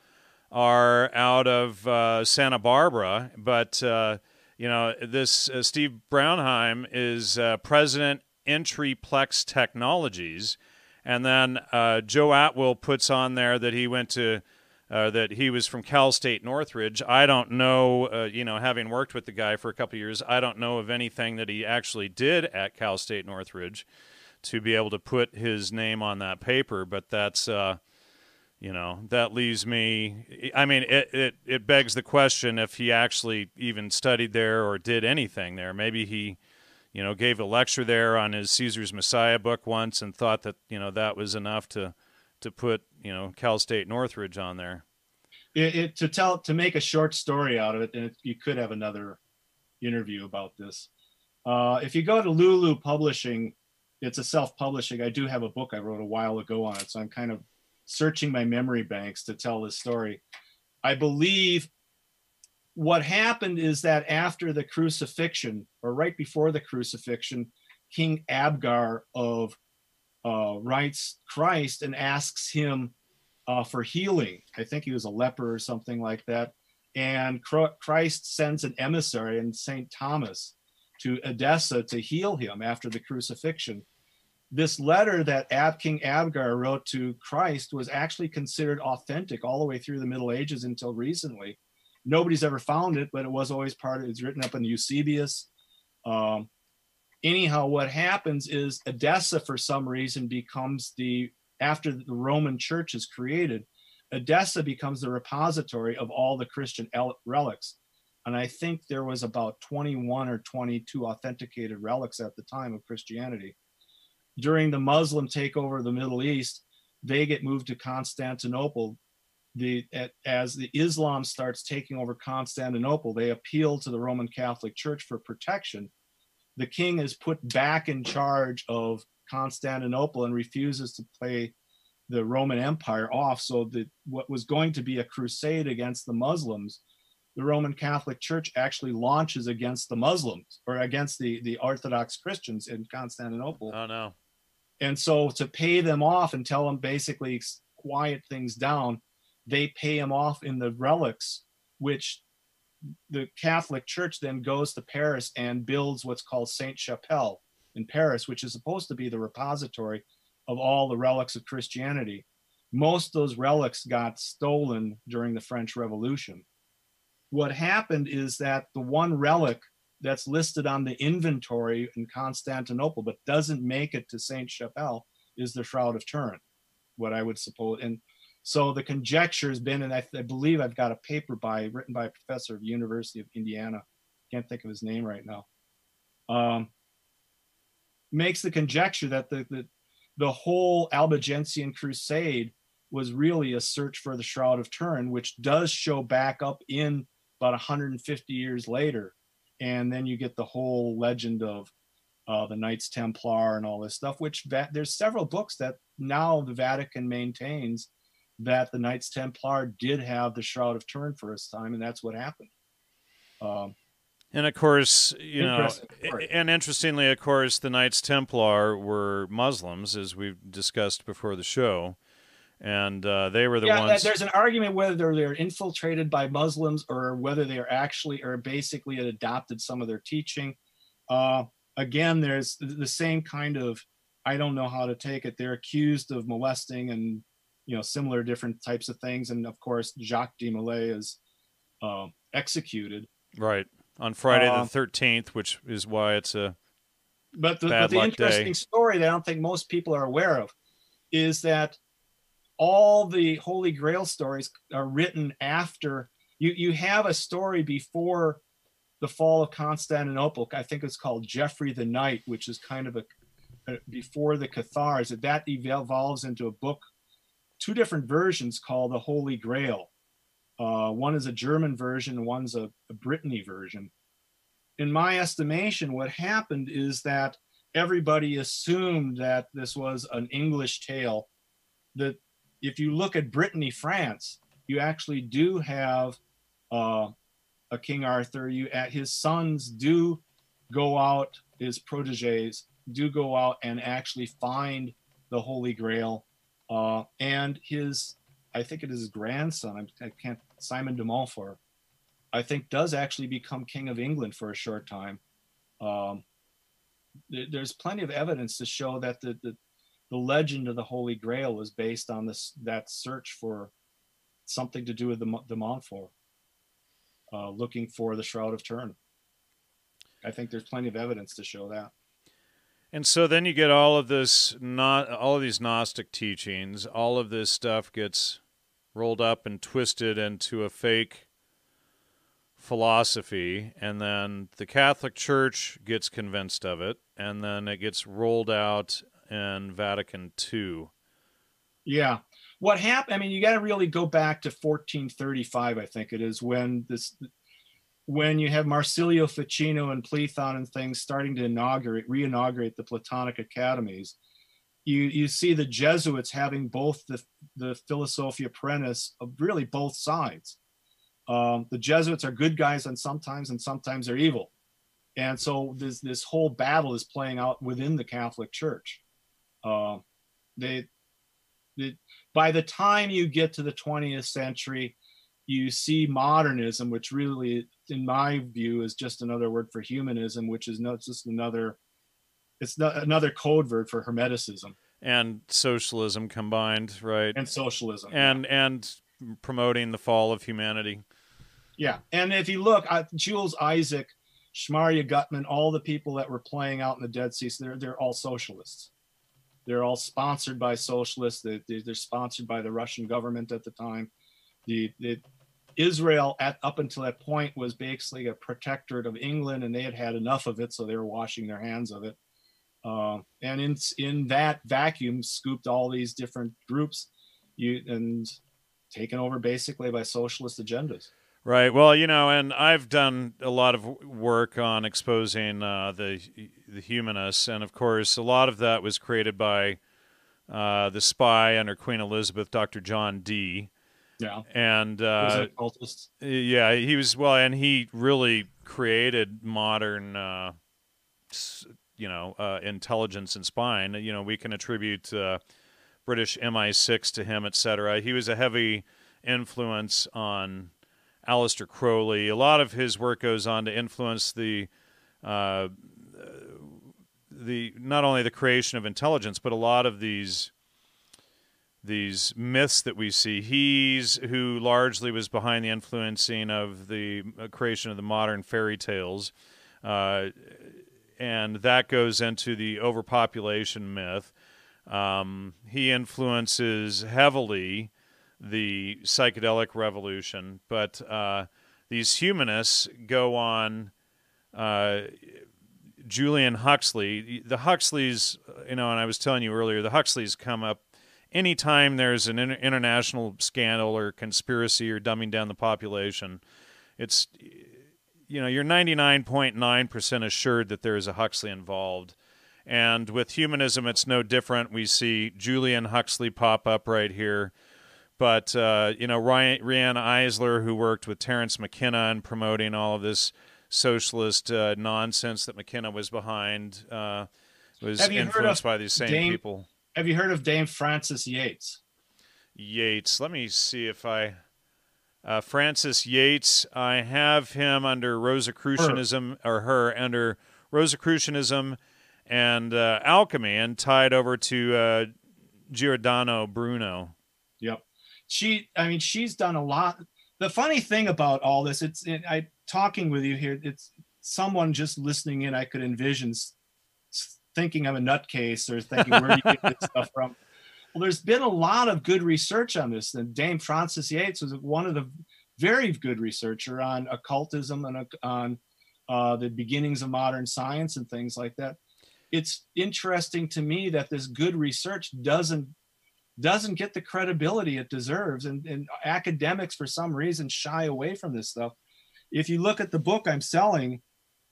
are out of uh, Santa Barbara, but uh, you know this Steve Braunheim is president Entryplex Technologies and then uh, Joe Atwill puts on there that he went to, uh, that he was from Cal State Northridge. I don't know, uh, you know, having worked with the guy for a couple years, I don't know of anything that he actually did at Cal State Northridge to be able to put his name on that paper. But that's, uh, you know, that leaves me. I mean, it, it, it begs the question if he actually even studied there or did anything there. Maybe he you know, gave a lecture there on his Caesar's Messiah book once and thought that, you know, that was enough to to put, you know, Cal State Northridge on there. It, it to tell to make a short story out of it, and you could have another interview about this. Uh, if you go to Lulu Publishing, it's a self-publishing. I do have a book I wrote a while ago on it, so I'm kind of searching my memory banks to tell this story. I believe what happened is that after the crucifixion, or right before the crucifixion, King Abgar of uh, writes Christ and asks him uh, for healing. I think he was a leper or something like that. And Christ sends an emissary and St. Thomas to Edessa to heal him after the crucifixion. This letter that Ab King Abgar wrote to Christ was actually considered authentic all the way through the Middle Ages until recently nobody's ever found it, but it was always part of it's written up in Eusebius. Um, anyhow, what happens is Edessa, for some reason, becomes the after the Roman Church is created, Edessa becomes the repository of all the Christian relics. And I think there was about 21 or 22 authenticated relics at the time of Christianity. During the Muslim takeover of the Middle East, they get moved to Constantinople the as the Islam starts taking over Constantinople, they appeal to the Roman Catholic Church for protection. The king is put back in charge of Constantinople and refuses to play the Roman Empire off. So that what was going to be a crusade against the Muslims, the Roman Catholic Church actually launches against the Muslims or against the, the Orthodox Christians in Constantinople. Oh no. And so to pay them off and tell them basically quiet things down, they pay them off in the relics, which the Catholic Church then goes to Paris and builds what's called Saint Chapelle in Paris, which is supposed to be the repository of all the relics of Christianity. Most of those relics got stolen during the French Revolution. What happened is that the one relic that's listed on the inventory in Constantinople but doesn't make it to Saint Chapelle is the Shroud of Turin. What I would suppose, and so the conjecture has been, and I, I, believe I've got a paper by written by a professor of University of Indiana. Can't think of his name right now. Um, makes the conjecture that the, the the whole Albigensian Crusade was really a search for the Shroud of Turin, which does show back up in about 150 years later, and then you get the whole legend of uh, the Knights Templar and all this stuff. Which va- there's several books that now the Vatican maintains that the Knights Templar did have the Shroud of Turin for a time, and that's what happened. Um, and of course, you know, and interestingly, of course, the Knights Templar were Muslims, as we've discussed before the show, and uh, they were the yeah, ones. There's an argument whether they're infiltrated by Muslims or whether they are actually or basically had adopted some of their teaching. Uh, again, there's the same kind of I don't know how to take it. They're accused of molesting and you know similar different types of things and of course jacques de molay is uh, executed right on friday the 13th which is why it's a but the, but the interesting day. story that i don't think most people are aware of is that all the holy grail stories are written after you you have a story before the fall of constantinople i think it's called geoffrey the knight which is kind of a, a before the cathars that evolves into a book two different versions called the Holy Grail. Uh, one is a German version, one's a, a Brittany version. In my estimation, what happened is that everybody assumed that this was an English tale. That if you look at Brittany, France, you actually do have uh, a King Arthur. You at his sons do go out, his proteges do go out and actually find the Holy Grail, uh, and his I think it is his grandson. I, can't Simon de Montfort. I think does actually become king of England for a short time. Um, there's plenty of evidence to show that the, the, the legend of the Holy Grail was based on this that search for something to do with the, the Montfort, uh, looking for the Shroud of Turin. I think there's plenty of evidence to show that. And so then you get all of this, not all of these Gnostic teachings. All of this stuff gets rolled up and twisted into a fake philosophy, and then the Catholic Church gets convinced of it, and then it gets rolled out in Vatican II. Yeah. What happened? I mean, you got to really go back to 1435, I think it is, when this, when you have Marsilio Ficino and Plethon and things starting to inaugurate, re-inaugurate the Platonic academies. You you see the Jesuits having both the the Philosophia of really both sides um, the Jesuits are good guys and sometimes, and sometimes they're evil. And so this this whole battle is playing out within the Catholic Church. Uh, they, they, by the time you get to the 20th century, you see modernism, which really, in my view, is just another word for humanism, which is not just another. It's not another code word for hermeticism and socialism combined, right? And socialism, and yeah. and promoting the fall of humanity. Yeah, and if you look, at Jules Isaac, Shmarya Guttman, all the people that were playing out in the Dead Sea, they're they're all socialists. They're all sponsored by socialists. They, they're sponsored by the Russian government at the time. The, the Israel at up until that point was basically a protectorate of England, and they had had enough of it, so they were washing their hands of it. Uh, and in in that vacuum, scooped all these different groups, you and taken over basically by socialist agendas. Right. Well, you know, and I've done a lot of work on exposing uh, the the humanists, and of course, a lot of that was created by uh, the spy under Queen Elizabeth, Dr. John Dee. Yeah. And uh, yeah, he was well, and he really created modern, uh, you know, uh, intelligence and spying. You know, we can attribute uh, British MI6 to him, etc. He was a heavy influence on Aleister Crowley. A lot of his work goes on to influence the uh, the not only the creation of intelligence, but a lot of these these myths that we see. He's who largely was behind the influencing of the uh, creation of the modern fairy tales, uh, and that goes into the overpopulation myth. Um, he influences heavily the psychedelic revolution, but uh, these humanists go on. Uh, Julian Huxley, the Huxleys, you know, and I was telling you earlier, the Huxleys come up anytime there's an inter- international scandal or conspiracy or dumbing down the population. It's, you know, you're 99.9% assured that there is a Huxley involved. And with humanism, it's no different. We see Julian Huxley pop up right here. But uh, you know, Ryan, Eisler, who worked with Terence McKenna in promoting all of this socialist uh, nonsense that McKenna was behind, uh, was influenced by these same Dame, people. Have you heard of Dame Frances Yates? Yates. Let me see if I. Uh, Frances Yates. I have him under Rosicrucianism her. or her under Rosicrucianism and uh, alchemy, and tied over to uh, Giordano Bruno. Yep she i mean she's done a lot. The funny thing about all this it's it, i talking with you here it's someone just listening in i could envision thinking i'm a nutcase or thinking where do you get this stuff from. Well there's been a lot of good research on this and dame frances yates was one of the very good researcher on occultism and on uh, the beginnings of modern science and things like that. It's interesting to me that this good research doesn't doesn't get the credibility it deserves. And, and academics, for some reason, shy away from this stuff. If you look at the book I'm selling,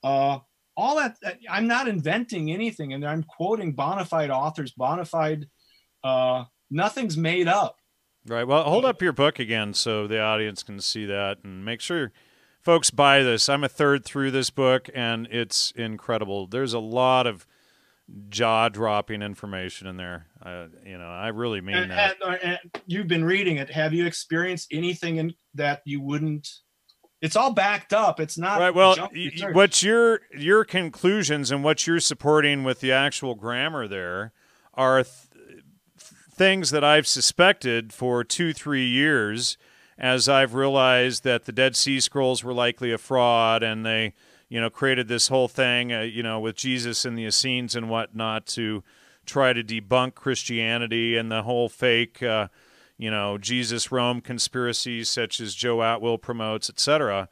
uh, all that, I'm not inventing anything. And I'm quoting bona fide authors, bona fide, uh, nothing's made up. Right. Well, hold up your book again so the audience can see that and make sure folks buy this. I'm a third through this book and it's incredible. There's a lot of jaw dropping information in there. Uh, you know, I really mean and, that. And, and you've been reading it. Have you experienced anything in, that you wouldn't? It's all backed up. It's not right. Well, what's your your conclusions and what you're supporting with the actual grammar there are th- things that I've suspected for two three years, as I've realized that the Dead Sea Scrolls were likely a fraud and they you know, created this whole thing, uh, you know, with Jesus and the Essenes and whatnot to try to debunk Christianity and the whole fake, uh, you know, Jesus Rome conspiracies such as Joe Atwill promotes, etc.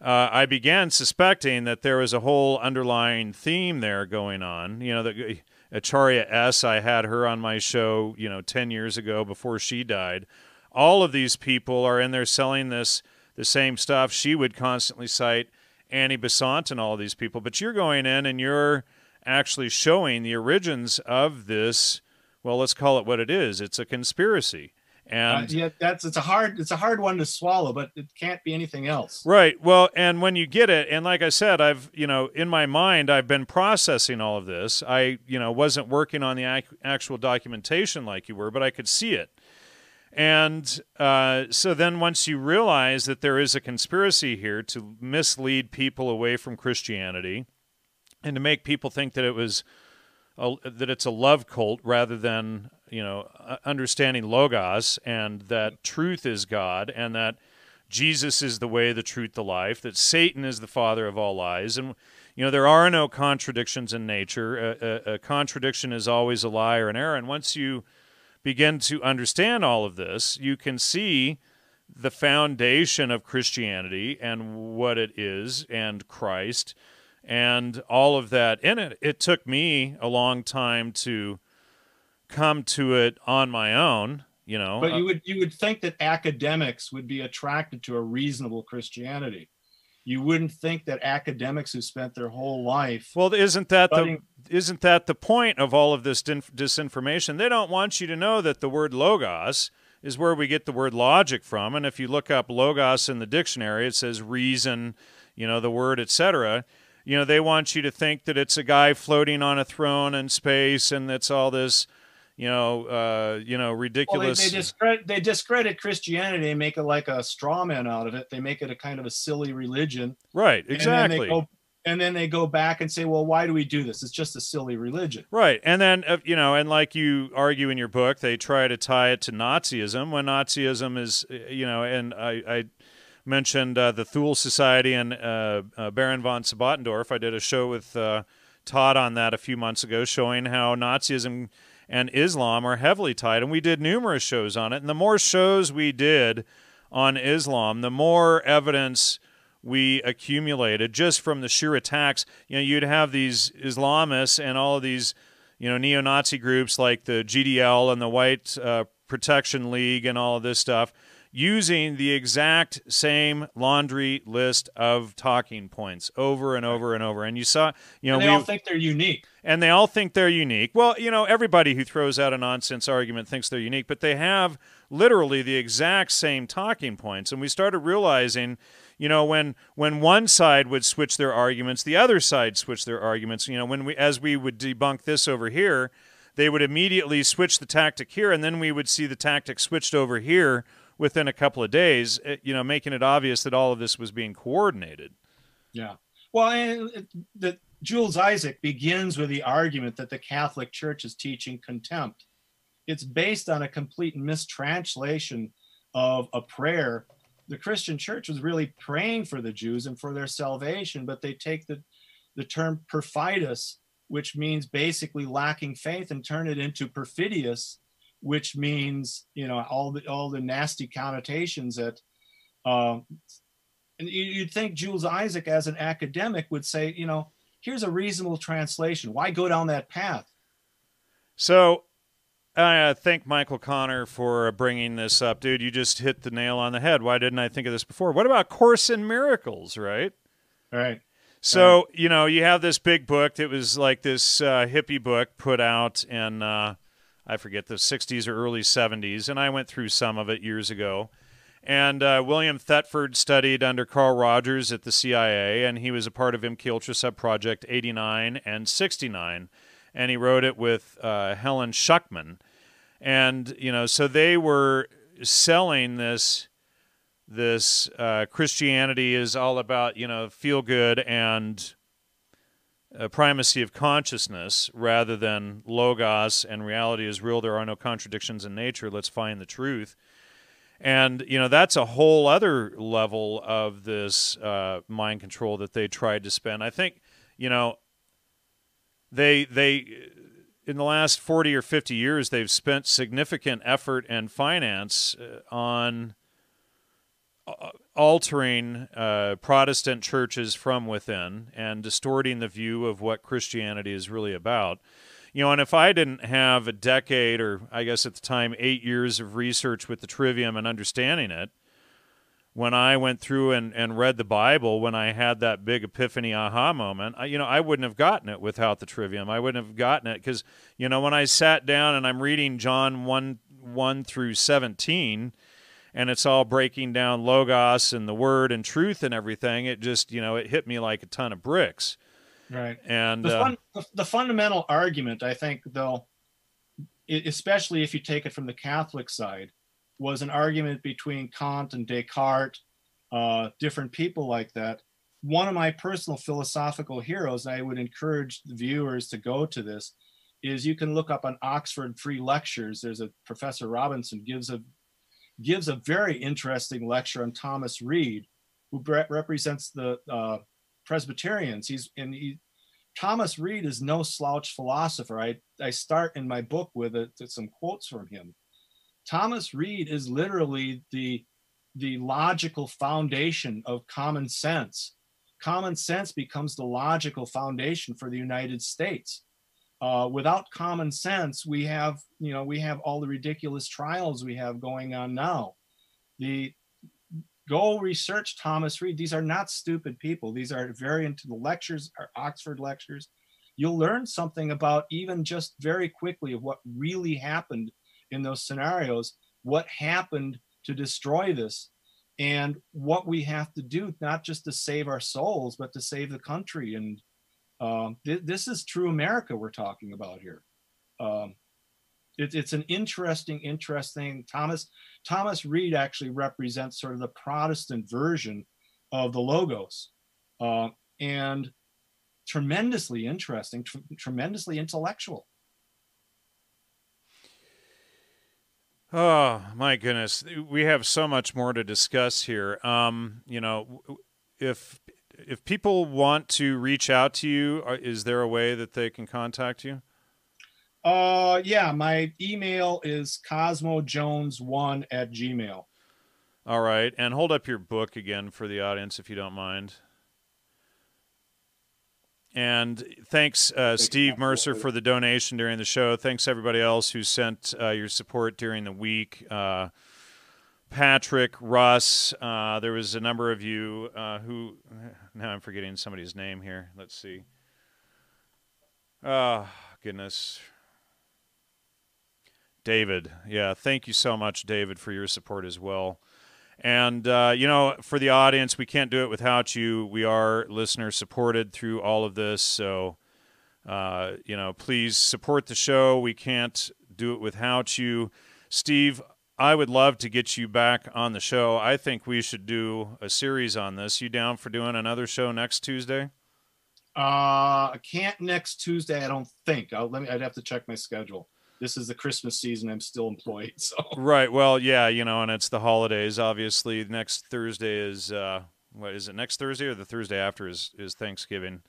Uh, I began suspecting that there was a whole underlying theme there going on. You know, the Acharya S. I had her on my show, you know, ten years ago before she died. All of these people are in there selling this the same stuff. She would constantly cite Annie Besant and all these people, but you're going in and you're actually showing the origins of this. Well, let's call it what it is. It's a conspiracy. And uh, yeah, that's it's a hard it's a hard one to swallow, but it can't be anything else. Right. Well, and when you get it, and like I said, I've you know in my mind I've been processing all of this. I you know wasn't working on the ac- actual documentation like you were, but I could see it. And uh, so then, once you realize that there is a conspiracy here to mislead people away from Christianity and to make people think that it was a, that it's a love cult rather than you know understanding logos and that truth is God and that Jesus is the way, the truth, the life, that Satan is the father of all lies, and you know there are no contradictions in nature. A, a, a contradiction is always a lie or an error, and once you begin to understand all of this, you can see the foundation of Christianity and what it is and Christ and all of that in it. It took me a long time to come to it on my own, you know. But you uh, would you would think that academics would be attracted to a reasonable Christianity you wouldn't think that academics who spent their whole life well isn't that studying- the isn't that the point of all of this disinformation? They don't want you to know that the word logos is where we get the word logic from. And if you look up logos in the dictionary it says reason you know the word etc you know they want you to think that it's a guy floating on a throne in space and that's all this you know, uh, you know, ridiculous. Well, they, they, discredit they discredit Christianity and make it like a straw man out of it. They make it a kind of a silly religion. Right. Exactly. And then, go, and then they go back and say, well, why do we do this? It's just a silly religion. Right. And then, uh, you know, and like you argue in your book, they try to tie it to Nazism when Nazism is, uh, you know, and I, I mentioned uh, the Thule Society and uh, uh, Baron von Sebottendorf. I did a show with uh, Todd on that a few months ago, showing how Nazism and Islam are heavily tied. And we did numerous shows on it. And the more shows we did on Islam, the more evidence we accumulated just from the sheer attacks. You know, you'd have these Islamists and all of these, you know, neo Nazi groups like the GDL and the White uh, Protection League and all of this stuff using the exact same laundry list of talking points over and over and over. And you saw, you know, and they we, all think they're unique. And they all think they're unique. Well, you know, everybody who throws out a nonsense argument thinks they're unique, but they have literally the exact same talking points. And we started realizing, you know, when when one side would switch their arguments, the other side switched their arguments. You know, when we as we would debunk this over here, they would immediately switch the tactic here, and then we would see the tactic switched over here within a couple of days, eh, you know, making it obvious that all of this was being coordinated. Yeah. Well, the Jules Isaac begins with the argument that the Catholic Church is teaching contempt. It's based on a complete mistranslation of a prayer. The Christian church was really praying for the Jews and for their salvation, but they take the, the term perfidious, which means basically lacking faith, and turn it into perfidious, which means you know all the all the nasty connotations that uh, and you'd think Jules Isaac as an academic would say you know here's a reasonable translation why go down that path so I uh, thank Michael Connor for bringing this up, dude. You just hit the nail on the head. Why didn't I think of this before? What about Course in Miracles, right? All right. So, you know, you have this big book that was like this uh, hippie book put out in uh, I forget the 60s or early 70s, and I went through some of it years ago. And uh, William Thetford studied under Carl Rogers at the CIA, and he was a part of MK Project 89 and 69, and he wrote it with uh, Helen Schucman. And you know, so they were selling this this uh, Christianity is all about you know feel good and primacy of consciousness rather than logos and reality is real. There are no contradictions in nature. Let's find the truth. And you know that's a whole other level of this uh, mind control that they tried to spend. I think you know they they in the last 40 or 50 years they've spent significant effort and finance uh, on uh, altering uh, Protestant churches from within and distorting the view of what Christianity is really about. You know, and if I didn't have a decade or I guess at the time eight years of research with the trivium and understanding it, when I went through and, and read the Bible, when I had that big epiphany aha moment, I, you know, I wouldn't have gotten it without the trivium. I wouldn't have gotten it because, you know, when I sat down and I'm reading John 1, 1 through 17, and it's all breaking down logos and the word and truth and everything, it just, you know, it hit me like a ton of bricks. Right. And the, uh, fun, the, the fundamental argument, I think, though, especially if you take it from the Catholic side, was an argument between Kant and Descartes, uh, different people like that. One of my personal philosophical heroes, I would encourage the viewers to go to this, is you can look up on Oxford Free Lectures. There's a Professor Robinson gives a gives a very interesting lecture on Thomas Reid, who represents the uh, Presbyterians. He's and he, Thomas Reid is no slouch philosopher. I, I start in my book with some quotes from him. Thomas Reid is literally the, the logical foundation of common sense. Common sense becomes the logical foundation for the United States. Uh, without common sense, we have, you know, we have all the ridiculous trials we have going on now. The go research Thomas Reid. These are not stupid people. These are very into the lectures, our Oxford lectures. You'll learn something about even just very quickly of what really happened in those scenarios, what happened to destroy this, and what we have to do, not just to save our souls, but to save the country. And um, th- this is true America we're talking about here. Um, it, it's an interesting, interesting. Thomas Thomas Reid actually represents sort of the Protestant version of the logos, uh, and tremendously interesting, tr- tremendously intellectual. Oh my goodness, we have so much more to discuss here. Um, you know, if if people want to reach out to you, uh, is there a way that they can contact you? Uh, yeah, my email is cosmojones1 at gmail. All right, and hold up your book again for the audience if you don't mind. And thanks, uh, Steve Mercer, for the donation during the show. Thanks, everybody else who sent uh, your support during the week. Uh, Patrick, Russ, uh, there was a number of you uh, who. Now I'm forgetting somebody's name here. Let's see. Oh, goodness. David. Yeah, thank you so much, David, for your support as well. And, uh, you know, for the audience, we can't do it without you. We are listener supported through all of this. So, uh, you know, please support the show. We can't do it without you. Steve, I would love to get you back on the show. I think we should do a series on this. You down for doing another show next Tuesday? Uh, I can't next Tuesday. I don't think. I'll, let me. I'd have to check my schedule this is the Christmas season. I'm still employed. So right. Well, yeah, you know, and it's the holidays. Obviously, next Thursday is uh, what is it? Next Thursday or the Thursday after is is Thanksgiving.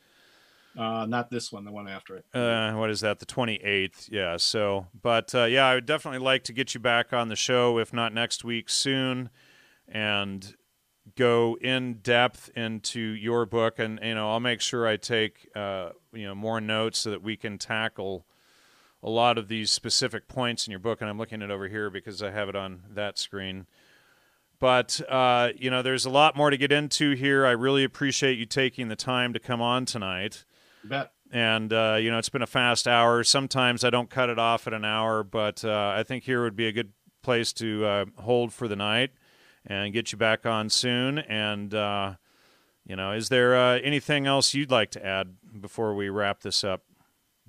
Uh, not this one, the one after it. Uh, what is that? The 28th. Yeah. So, but uh, yeah, I would definitely like to get you back on the show, if not next week, soon, and go in depth into your book. And you know, I'll make sure I take uh, you know more notes so that we can tackle a lot of these specific points in your book, and I'm looking at over here because I have it on that screen. But uh, you know, there's a lot more to get into here. I really appreciate you taking the time to come on tonight. You bet. and uh, you know it's been a fast hour. Sometimes I don't cut it off at an hour, but uh, I think here would be a good place to uh, hold for the night and get you back on soon. And uh, you know, is there uh, anything else you'd like to add before we wrap this up?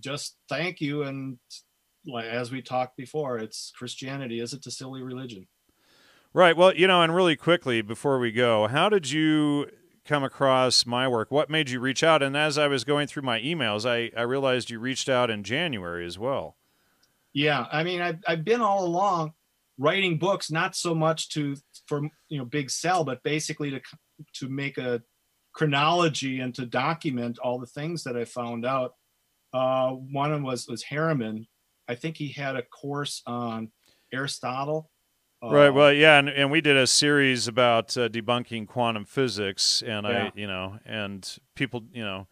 Just thank you, and as we talked before, it's Christianity is it a silly religion. Right. Well, you know, and really quickly before we go, how did you come across my work? What made you reach out? And as I was going through my emails, I, I realized you reached out in January as well. Yeah, I mean, I've I've been all along writing books, not so much to for you know big sell, but basically to to make a chronology and to document all the things that I found out. Uh, one of was was Harriman. I think he had a course on Aristotle right. Well, yeah, and, and we did a series about uh, debunking quantum physics, and yeah. I, you know, and people, you know,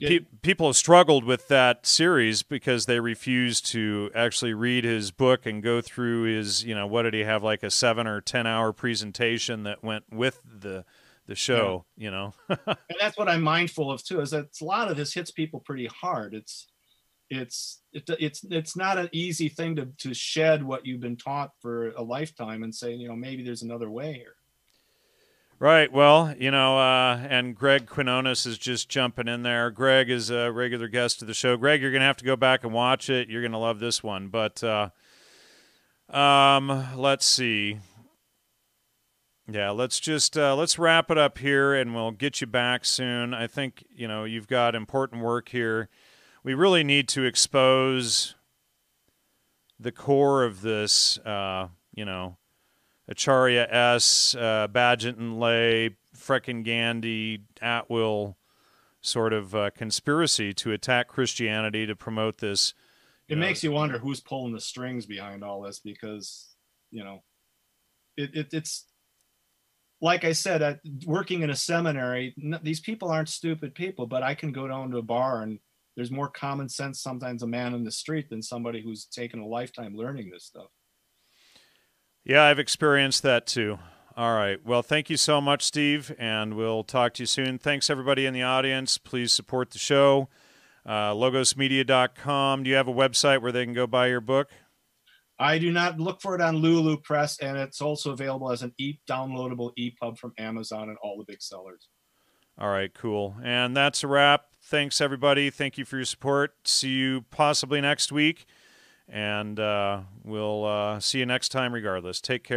pe- people have struggled with that series because they refuse to actually read his book and go through his, you know, what did he have like a seven or ten hour presentation that went with the the show, yeah. you know. and that's what I'm mindful of too, is that a lot of this hits people pretty hard. It's it's it, it's it's not an easy thing to to shed what you've been taught for a lifetime and say you know maybe there's another way here. Right. Well you know uh, and greg quinones is just jumping in there. Greg is a regular guest of the show. Greg you're gonna have to go back and watch it. You're gonna love this one. But uh, um let's see. Yeah let's just uh, let's wrap it up here and we'll get you back soon. I think you know you've got important work here we really need to expose the core of this, uh, you know, Acharya S, uh, Baigent and Lay, Freke and Gandy, Atwill sort of uh, conspiracy to attack Christianity to promote this. It know, makes you wonder who's pulling the strings behind all this because, you know, it, it it's like I said, uh, working in a seminary, n- these people aren't stupid people, but I can go down to a bar and there's more common sense sometimes a man in the street than somebody who's taken a lifetime learning this stuff. Yeah, I've experienced that too. All right. Well, thank you so much, Steve, and we'll talk to you soon. Thanks, everybody in the audience. Please support the show. Uh, logosmedia.com. Do you have a website where they can go buy your book? I do not look for it on Lulu Press, and it's also available as an e downloadable EPUB from Amazon and all the big sellers. All right, cool. And that's a wrap. Thanks, everybody. Thank you for your support. See you possibly next week. And uh, we'll uh, see you next time, regardless. Take care.